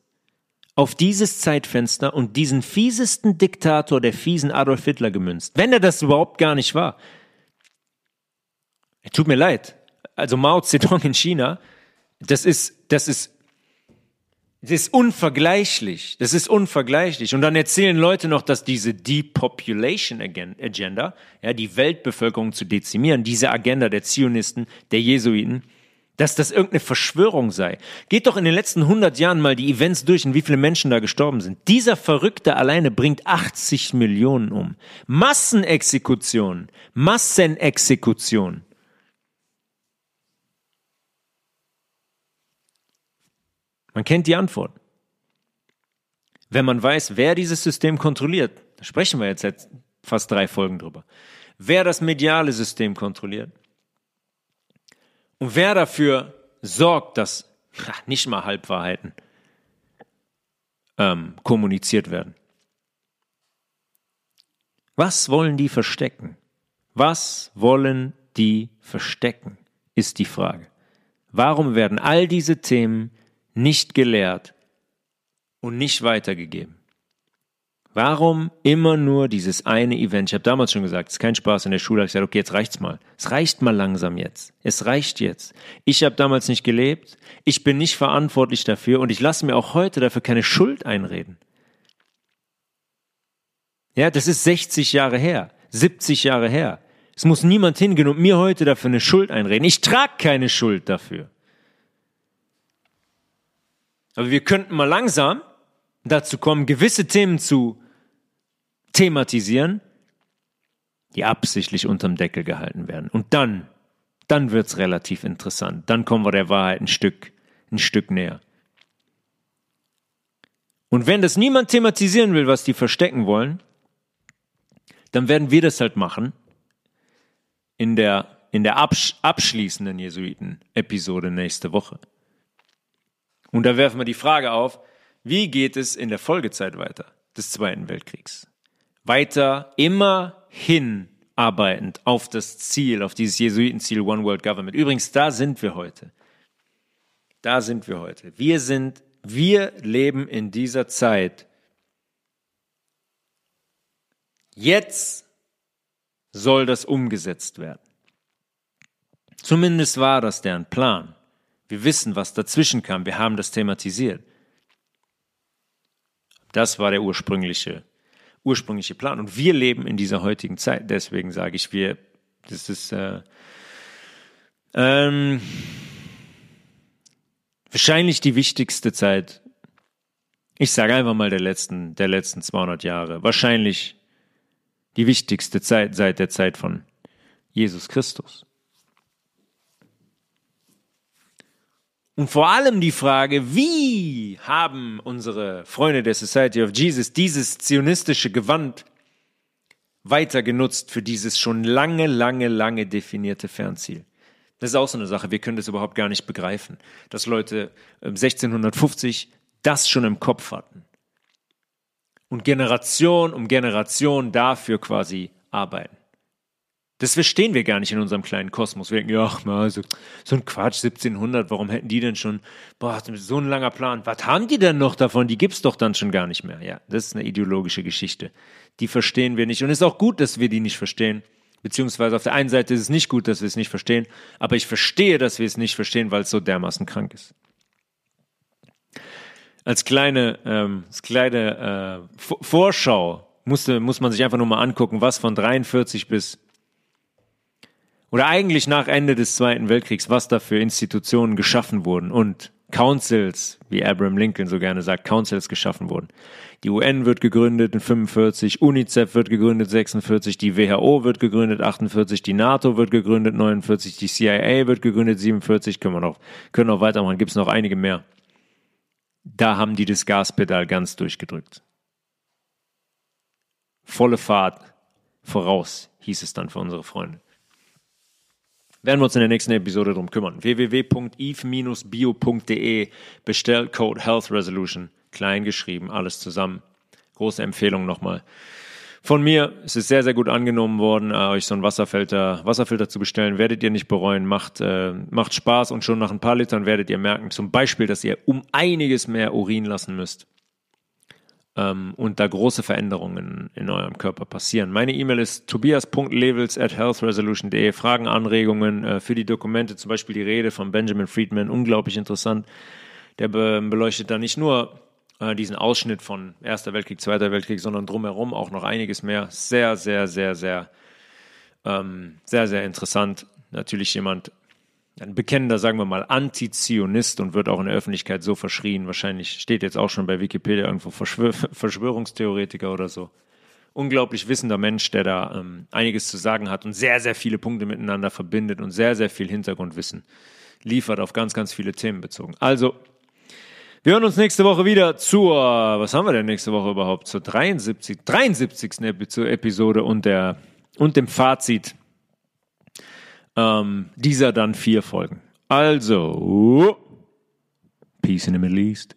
auf dieses Zeitfenster und diesen fiesesten Diktator der fiesen Adolf Hitler gemünzt, wenn er das überhaupt gar nicht war? Tut mir leid. Also Mao Zedong in China, das ist, das ist das ist unvergleichlich. Das ist unvergleichlich. Und dann erzählen Leute noch, dass diese Depopulation Agenda, ja, die Weltbevölkerung zu dezimieren, diese Agenda der Zionisten, der Jesuiten, dass das irgendeine Verschwörung sei. Geht doch in den letzten 100 Jahren mal die Events durch und wie viele Menschen da gestorben sind. Dieser Verrückte alleine bringt 80 Millionen um. Massenexekutionen. Massenexekutionen. Man kennt die Antwort. Wenn man weiß, wer dieses System kontrolliert, da sprechen wir jetzt fast drei Folgen drüber, wer das mediale System kontrolliert und wer dafür sorgt, dass nicht mal Halbwahrheiten ähm, kommuniziert werden. Was wollen die verstecken? Was wollen die verstecken, ist die Frage. Warum werden all diese Themen nicht gelehrt und nicht weitergegeben? Warum immer nur dieses eine Event? Ich habe damals schon gesagt, es ist kein Spaß in der Schule. Ich gesagt, okay, jetzt reicht's mal. Es reicht mal langsam jetzt. Es reicht jetzt. Ich habe damals nicht gelebt. Ich bin nicht verantwortlich dafür und ich lasse mir auch heute dafür keine Schuld einreden. Ja, das ist 60 Jahre her, 70 Jahre her. Es muss niemand hingehen und mir heute dafür eine Schuld einreden. Ich trage keine Schuld dafür. Aber wir könnten mal langsam dazu kommen, gewisse Themen zu thematisieren, die absichtlich unterm Deckel gehalten werden. Und dann, dann wird's relativ interessant. Dann kommen wir der Wahrheit ein Stück, ein Stück näher. Und wenn das niemand thematisieren will, was die verstecken wollen, dann werden wir das halt machen in der, in der absch abschließenden Jesuiten-Episode nächste Woche. Und da werfen wir die Frage auf, wie geht es in der Folgezeit weiter des Zweiten Weltkriegs? Weiter immer hinarbeitend auf das Ziel, auf dieses Jesuitenziel One World Government. Übrigens, da sind wir heute. Da sind wir heute. Wir sind, wir leben in dieser Zeit. Jetzt soll das umgesetzt werden. Zumindest war das deren Plan. Wir wissen, was dazwischen kam. Wir haben das thematisiert. Das war der ursprüngliche, ursprüngliche Plan. Und wir leben in dieser heutigen Zeit. Deswegen sage ich, wir, das ist äh, ähm, wahrscheinlich die wichtigste Zeit. Ich sage einfach mal der letzten, der letzten 200 Jahre. Wahrscheinlich die wichtigste Zeit seit der Zeit von Jesus Christus. Und vor allem die Frage, wie haben unsere Freunde der Society of Jesus dieses zionistische Gewand weiter genutzt für dieses schon lange, lange, lange definierte Fernziel? Das ist auch so eine Sache. Wir können das überhaupt gar nicht begreifen, dass Leute 1650 ähm, das schon im Kopf hatten und Generation um Generation dafür quasi arbeiten. Das verstehen wir gar nicht in unserem kleinen Kosmos. Wir denken, ja, also, so ein Quatsch, 1700, warum hätten die denn schon, boah, so ein langer Plan, was haben die denn noch davon? Die gibt's doch dann schon gar nicht mehr. Ja, das ist eine ideologische Geschichte. Die verstehen wir nicht. Und es ist auch gut, dass wir die nicht verstehen. Beziehungsweise auf der einen Seite ist es nicht gut, dass wir es nicht verstehen, aber ich verstehe, dass wir es nicht verstehen, weil es so dermaßen krank ist. Als kleine, ähm, als kleine äh, Vorschau musste, muss man sich einfach nur mal angucken, was von 43 bis oder eigentlich nach Ende des Zweiten Weltkriegs, was da für Institutionen geschaffen wurden und Councils, wie Abraham Lincoln so gerne sagt, Councils geschaffen wurden. Die UN wird gegründet in 45, UNICEF wird gegründet 46, die WHO wird gegründet 48, die NATO wird gegründet 49, die CIA wird gegründet 47, können wir noch, können noch weitermachen, gibt es noch einige mehr. Da haben die das Gaspedal ganz durchgedrückt. Volle Fahrt voraus, hieß es dann für unsere Freunde. Werden wir uns in der nächsten Episode drum kümmern. www.eve-bio.de Bestellcode Health Resolution. Klein geschrieben, alles zusammen. Große Empfehlung nochmal. Von mir, es ist sehr, sehr gut angenommen worden, äh, euch so einen Wasserfilter, Wasserfilter zu bestellen. Werdet ihr nicht bereuen, macht, äh, macht Spaß und schon nach ein paar Litern werdet ihr merken, zum Beispiel, dass ihr um einiges mehr Urin lassen müsst ähm, und da große Veränderungen in eurem Körper passieren. Meine E-Mail ist tobias.levels at healthresolution.de. Fragen, Anregungen äh, für die Dokumente, zum Beispiel die Rede von Benjamin Friedman, unglaublich interessant. Der be beleuchtet da nicht nur äh, diesen Ausschnitt von Erster Weltkrieg, Zweiter Weltkrieg, sondern drumherum auch noch einiges mehr. Sehr, sehr, sehr, sehr, ähm, sehr, sehr interessant. Natürlich jemand, ein bekennender, sagen wir mal, Antizionist und wird auch in der Öffentlichkeit so verschrien. Wahrscheinlich steht jetzt auch schon bei Wikipedia irgendwo Verschwör Verschwörungstheoretiker oder so. Unglaublich wissender Mensch, der da ähm, einiges zu sagen hat und sehr, sehr viele Punkte miteinander verbindet und sehr, sehr viel Hintergrundwissen liefert auf ganz, ganz viele Themen bezogen. Also, wir hören uns nächste Woche wieder zur, was haben wir denn nächste Woche überhaupt? Zur 73, 73. Episode und der, und dem Fazit ähm, dieser dann vier Folgen. Also, Peace in the Middle East.